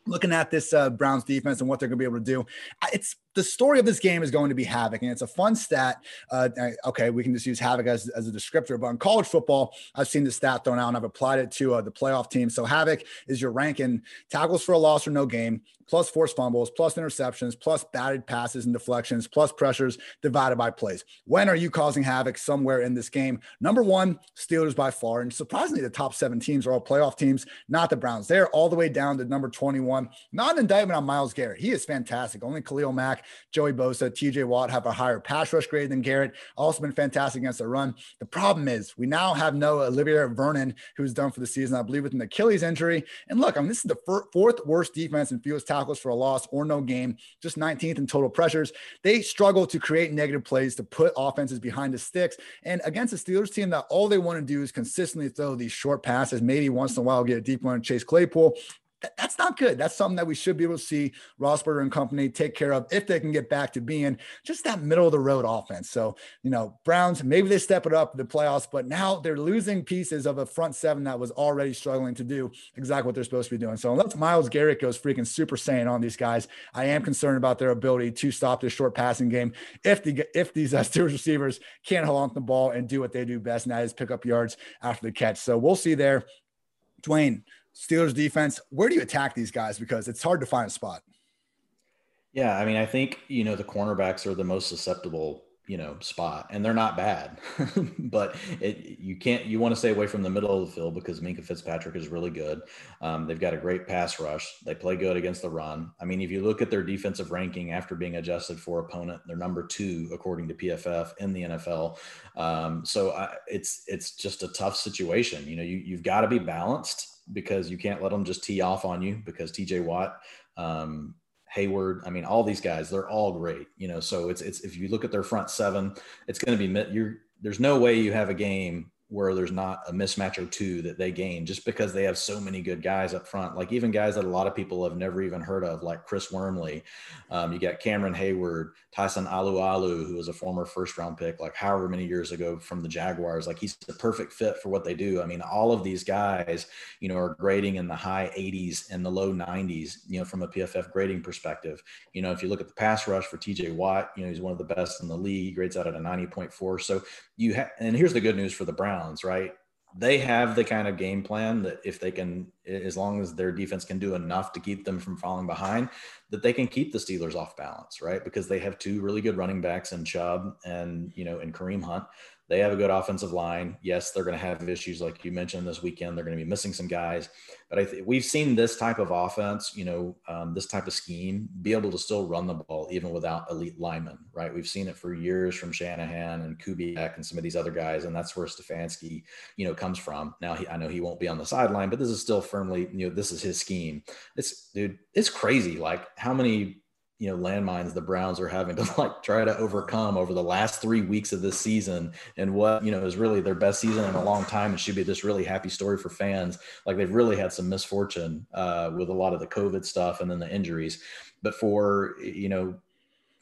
looking at this uh, Browns defense and what they're going to be able to do. It's the story of this game is going to be havoc, and it's a fun stat. Uh, okay, we can just use havoc as, as a descriptor, but in college football, I've seen the stat thrown out and I've applied it to uh, the playoff team. So havoc is your ranking tackles for a loss or no game, plus forced fumbles, plus interceptions, plus batted passes and deflections, plus pressures divided by plays. When are you causing havoc somewhere in this game? Number one, Steelers by far, and surprisingly, the top seven teams are all playoff teams, not the Browns. They're all the way down to number 21. Not an indictment on Myles Garrett. He is fantastic. Only Khalil Mack Joey Bosa, TJ Watt have a higher pass rush grade than Garrett. Also been fantastic against the run. The problem is we now have no Olivier Vernon, who's done for the season, I believe, with an Achilles injury. And look, I mean, this is the fourth worst defense in fewest tackles for a loss or no game, just 19th in total pressures. They struggle to create negative plays to put offenses behind the sticks. And against a Steelers team that all they want to do is consistently throw these short passes, maybe once in a while get a deep one chase Claypool that's not good. That's something that we should be able to see Roethlisberger and company take care of if they can get back to being just that middle of the road offense. So, you know, Browns, maybe they step it up the playoffs, but now they're losing pieces of a front seven that was already struggling to do exactly what they're supposed to be doing. So, unless Myles Garrett goes freaking super saiyan on these guys, I am concerned about their ability to stop this short passing game. If the if these uh, Steelers receivers can't hold on to the ball and do what they do best, and that is pick up yards after the catch. So, we'll see there. Dwain, Steelers defense, where do you attack these guys? Because it's hard to find a spot. Yeah, I mean, I think you know the cornerbacks are the most susceptible, you know, spot, and they're not bad, but it, you can't. You want to stay away from the middle of the field because Minkah Fitzpatrick is really good. Um, they've got a great pass rush. They play good against the run. I mean, if you look at their defensive ranking after being adjusted for opponent, they're number two according to PFF in the NFL. Um, so I, it's it's just a tough situation. You know, you you've got to be balanced because you can't let them just tee off on you because TJ Watt, um, Heyward, I mean, all these guys, they're all great, you know. So it's it's if you look at their front seven, it's going to be you're there's no way you have a game where there's not a mismatch or two that they gain just because they have so many good guys up front. Like even guys that a lot of people have never even heard of, like Chris Wormley. Um, you got Cameron Heyward, Tyson Alualu, who was a former first round pick, like however many years ago from the Jaguars. Like he's the perfect fit for what they do. I mean, all of these guys, you know, are grading in the high 80s and the low 90s, you know, from a PFF grading perspective. You know, if you look at the pass rush for TJ Watt, you know, he's one of the best in the league. He grades out at a 90.4. So you have, and here's the good news for the Browns, right? They have the kind of game plan that if they can, as long as their defense can do enough to keep them from falling behind, that they can keep the Steelers off balance, right? Because they have two really good running backs in Chubb and, you know, and Kareem Hunt They have a good offensive line. Yes, they're going to have issues like you mentioned this weekend. They're going to be missing some guys, but I th- we've seen this type of offense, you know, um, this type of scheme be able to still run the ball even without elite linemen, right? We've seen it for years from Shanahan and Kubiak and some of these other guys, and that's where Stefanski, you know, comes from. Now, he, I know he won't be on the sideline, but this is still firmly, you know, this is his scheme. It's dude, it's crazy, like how many you know landmines the Browns are having to like try to overcome over the last three weeks of this season and what you know is really their best season in a long time. It should be this really happy story for fans. Like they've really had some misfortune uh, with a lot of the COVID stuff and then the injuries. But for you know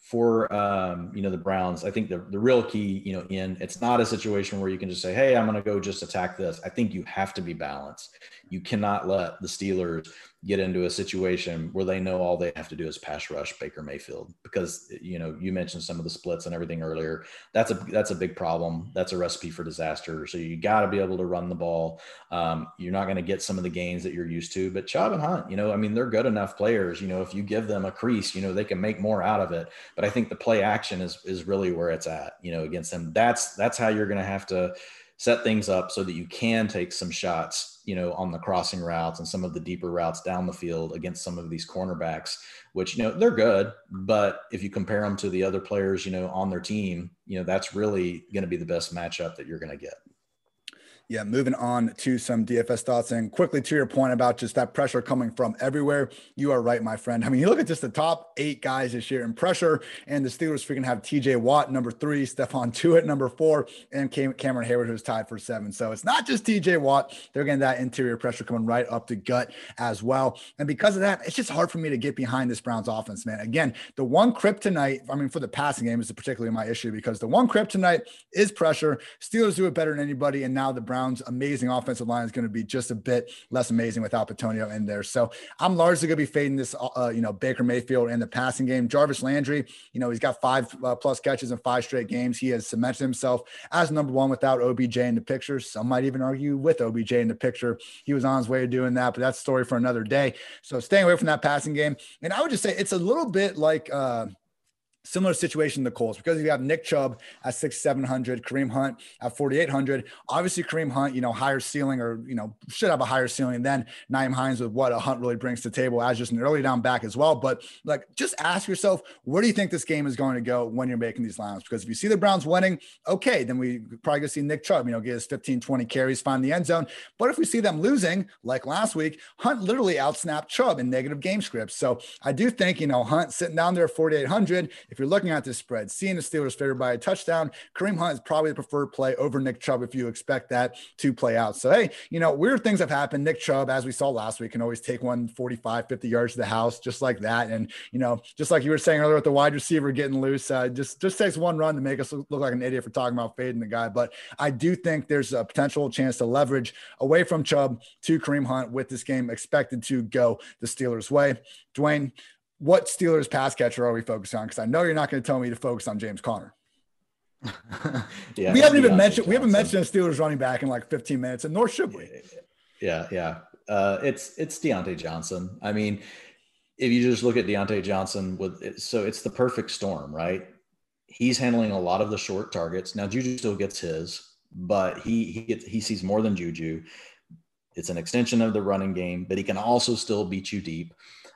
for um, you know the Browns, I think the the real key, you know, in it's not a situation where you can just say, "Hey, I'm going to go just attack this." I think you have to be balanced. You cannot let the Steelers get into a situation where they know all they have to do is pass rush Baker Mayfield because you know you mentioned some of the splits and everything earlier. That's a that's a big problem. That's a recipe for disaster. So you got to be able to run the ball. Um, you're not going to get some of the gains that you're used to. But Chubb and Hunt, you know, I mean, they're good enough players. You know, if you give them a crease, you know, they can make more out of it. But I think the play action is is really where it's at. You know, against them. That's that's how you're going to have to set things up so that you can take some shots, you know, on the crossing routes and some of the deeper routes down the field against some of these cornerbacks, which, you know, they're good. But if you compare them to the other players, you know, on their team, you know, that's really going to be the best matchup that you're going to get. Yeah, moving on to some DFS thoughts and quickly to your point about just that pressure coming from everywhere. You are right, my friend. I mean, you look at just the top eight guys this year in pressure, and the Steelers freaking have TJ Watt number three, Stephon Tuitt number four, and Cameron Heyward who's tied for seven. So it's not just TJ Watt; they're getting that interior pressure coming right up the gut as well. And because of that, it's just hard for me to get behind this Browns offense, man. Again, the one kryptonite, I mean, for the passing game is particularly my issue because the one kryptonite is pressure. Steelers do it better than anybody, and now the Browns Browns' amazing offensive line is going to be just a bit less amazing without Bitonio in there. So I'm largely going to be fading this, uh, you know, Baker Mayfield in the passing game. Jarvis Landry, you know, he's got five uh, plus catches in five straight games. He has cemented himself as number one without OBJ in the picture. Some might even argue with OBJ in the picture. He was on his way to doing that, but that's a story for another day. So staying away from that passing game. And I would just say it's a little bit like, uh, Similar situation to the Colts because you have Nick Chubb at six seven hundred, Kareem Hunt at forty eight hundred. Obviously, Kareem Hunt, you know, higher ceiling or you know should have a higher ceiling than Nyheim Hines with what a Hunt really brings to the table as just an early down back as well. But like, just ask yourself, where do you think this game is going to go when you're making these lines? Because if you see the Browns winning, okay, then we probably gonna see Nick Chubb, you know, get his 15, 20 carries, find the end zone. But if we see them losing, like last week, Hunt literally outsnapped Chubb in negative game scripts. So I do think you know Hunt sitting down there at 4,800. If you're looking at this spread, seeing the Steelers favored by a touchdown, Kareem Hunt is probably the preferred play over Nick Chubb if you expect that to play out. So, hey, you know, weird things have happened. Nick Chubb, as we saw last week, can always take one 45, 50 yards to the house just like that. And, you know, just like you were saying earlier with the wide receiver getting loose, uh, just, just takes one run to make us look like an idiot for talking about fading the guy. But I do think there's a potential chance to leverage away from Chubb to Kareem Hunt with this game expected to go the Steelers' way. Dwain, what Steelers pass catcher are we focused on? Because I know you're not going to tell me to focus on James Conner. yeah, we haven't even mentioned we haven't mentioned the Steelers running back in like 15 minutes, and nor should we. Yeah, yeah. Uh, it's it's Diontae Johnson. I mean, if you just look at Diontae Johnson with it, so it's the perfect storm, right? He's handling a lot of the short targets. Now Juju still gets his, but he he gets he sees more than Juju. It's an extension of the running game, but he can also still beat you deep.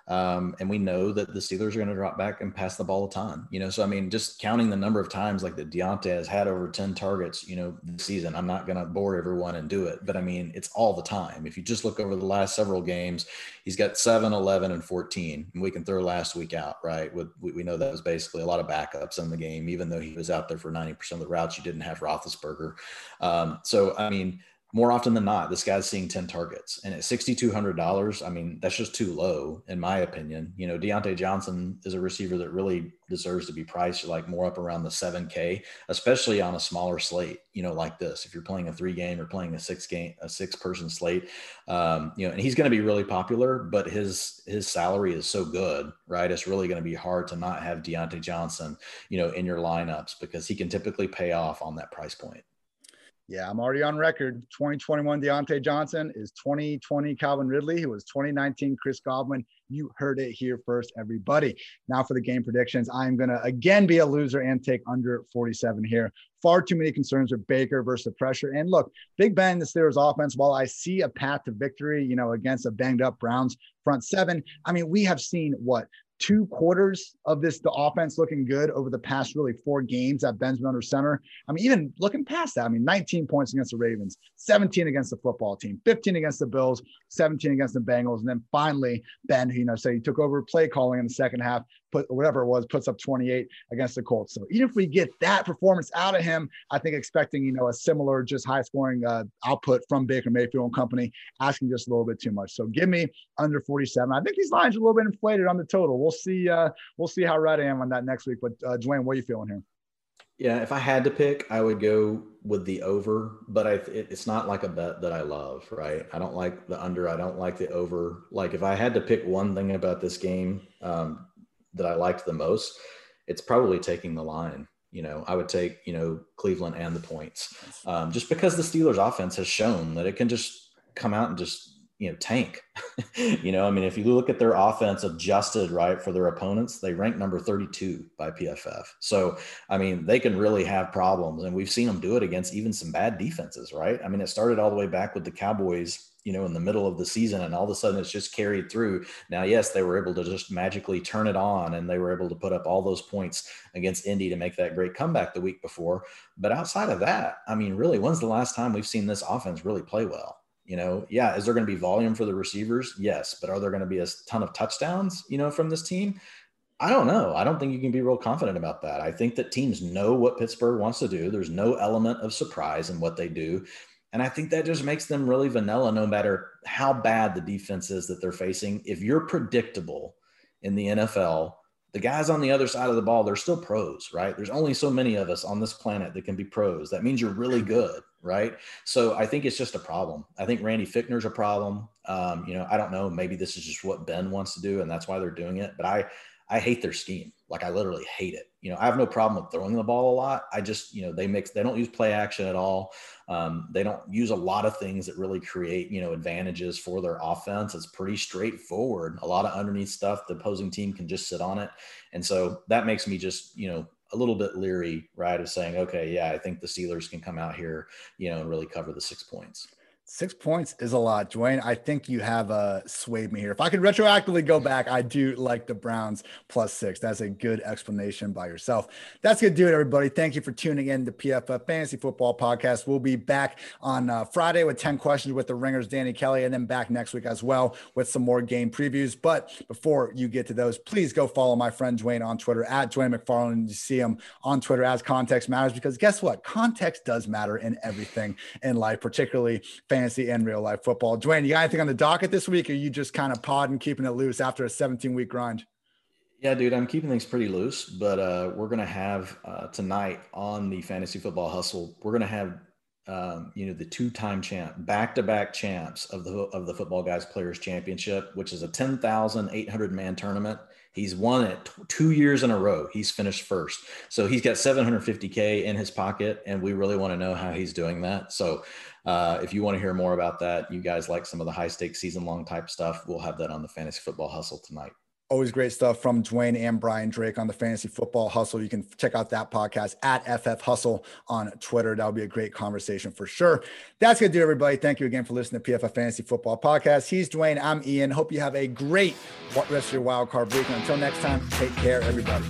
Um, and we know that the Steelers are going to drop back and pass the ball a ton, you know. So I mean, just counting the number of times like that Diontae has had over 10 targets, you know, this season. I'm not going to bore everyone and do it, but I mean, it's all the time. If you just look over the last several games, he's got 7, 11, and 14. And we can throw last week out, right? With we, we know that was basically a lot of backups in the game, even though he was out there for 90% of the routes. You didn't have Roethlisberger. Um, so I mean, more often than not, this guy's seeing 10 targets. And at $6,200, I mean, that's just too low, in my opinion. You know, Diontae Johnson is a receiver that really deserves to be priced like more up around the 7K, especially on a smaller slate, you know, like this. If you're playing a three game or playing a six game, a six person slate, um, you know, and he's going to be really popular, but his his salary is so good, right? It's really going to be hard to not have Diontae Johnson, you know, in your lineups because he can typically pay off on that price point. Yeah, I'm already on record. 2021 Diontae Johnson is 2020 Calvin Ridley, who was 2019 Chris Godwin. You heard it here first, everybody. Now for the game predictions. I'm going to again be a loser and take under 47 here. Far too many concerns with Baker versus the pressure. And look, Big Ben, the Steelers offense, while I see a path to victory, you know, against a banged up Browns front seven, I mean, we have seen what two quarters of this the offense looking good over the past really four games that Ben's been under center. I mean, even looking past that, I mean, 19 points against the Ravens, 17 against the football team, 15 against the Bills, 17 against the Bengals, and then finally Ben, you know, say he took over play calling in the second half, put whatever it was, puts up 28 against the Colts. So even if we get that performance out of him, I think expecting you know a similar just high scoring uh, output from Baker Mayfield and company, asking just a little bit too much. So give me under 47. I think these lines are a little bit inflated on the total. We'll see. Uh, we'll see how right I am on that next week. But uh, Dwain, what are you feeling here? Yeah, if I had to pick, I would go with the over, but I it, it's not like a bet that I love, right? I don't like the under. I don't like the over. Like if I had to pick one thing about this game um, that I liked the most, it's probably taking the line. You know, I would take you know Cleveland and the points, um, just because the Steelers' offense has shown that it can just come out and just you know tank. You know i mean if you look at their offense adjusted right for their opponents they rank number 32 by pff so i mean they can really have problems and we've seen them do it against even some bad defenses right? I mean it started all the way back with the cowboys you know in the middle of the season and all of a sudden it's just carried through now yes they were able to just magically turn it on and they were able to put up all those points against indy to make that great comeback the week before but outside of that i mean really when's the last time we've seen this offense really play well you know, yeah, is there going to be volume for the receivers? Yes, but are there going to be a ton of touchdowns, you know, from this team? I don't know. I don't think you can be real confident about that. I think that teams know what Pittsburgh wants to do. There's no element of surprise in what they do. And I think that just makes them really vanilla no matter how bad the defense is that they're facing. If you're predictable in the NFL, the guys on the other side of the ball, they're still pros, right? There's only so many of us on this planet that can be pros. That means you're really good, right? So I think it's just a problem. I think Randy Fichtner's a problem. Um, you know, I don't know. Maybe this is just what Ben wants to do, and that's why they're doing it. But I, I hate their scheme. Like I literally hate it. You know, I have no problem with throwing the ball a lot. I just, you know, they mix. They don't use play action at all. Um, they don't use a lot of things that really create, you know, advantages for their offense. It's pretty straightforward. A lot of underneath stuff. The opposing team can just sit on it, and so that makes me just, you know, a little bit leery, right, of saying, okay, yeah, I think the Steelers can come out here, you know, and really cover the six points. Six points is a lot, Dwain. I think you have uh, swayed me here. If I could retroactively go back, I do like the Browns plus six. That's a good explanation by yourself. That's going to do it, everybody. Thank you for tuning in to PFF Fantasy Football Podcast. We'll be back on uh, Friday with 10 questions with the Ringers, Danny Kelly, and then back next week as well with some more game previews. But before you get to those, please go follow my friend Dwain on Twitter at Dwain McFarland. You see him on Twitter as context matters because guess what? Context does matter in everything in life, particularly fantasy and real life football. Dwain, you got anything on the docket this week? Or you just kind of podding, keeping it loose after a 17 week grind? Yeah, dude, I'm keeping things pretty loose, but uh, we're gonna have uh, tonight on the fantasy football hustle. We're gonna have um, you know the two-time champ, back-to-back champs of the of the Football Guys Players Championship, which is a 10,800 man tournament. He's won it t- two years in a row. He's finished first. So he's got 750K in his pocket, and we really want to know how he's doing that. So uh, if you want to hear more about that, you guys like some of the high stakes season long type stuff, we'll have that on the Fantasy Football Hustle tonight. Always great stuff from Dwain and Brian Drake on the Fantasy Football Hustle. You can check out that podcast at FF Hustle on Twitter. That'll be a great conversation for sure. That's going to do everybody. Thank you again for listening to PFF Fantasy Football Podcast. He's Dwain. I'm Ian. Hope you have a great rest of your wild card week. And until next time, take care, everybody.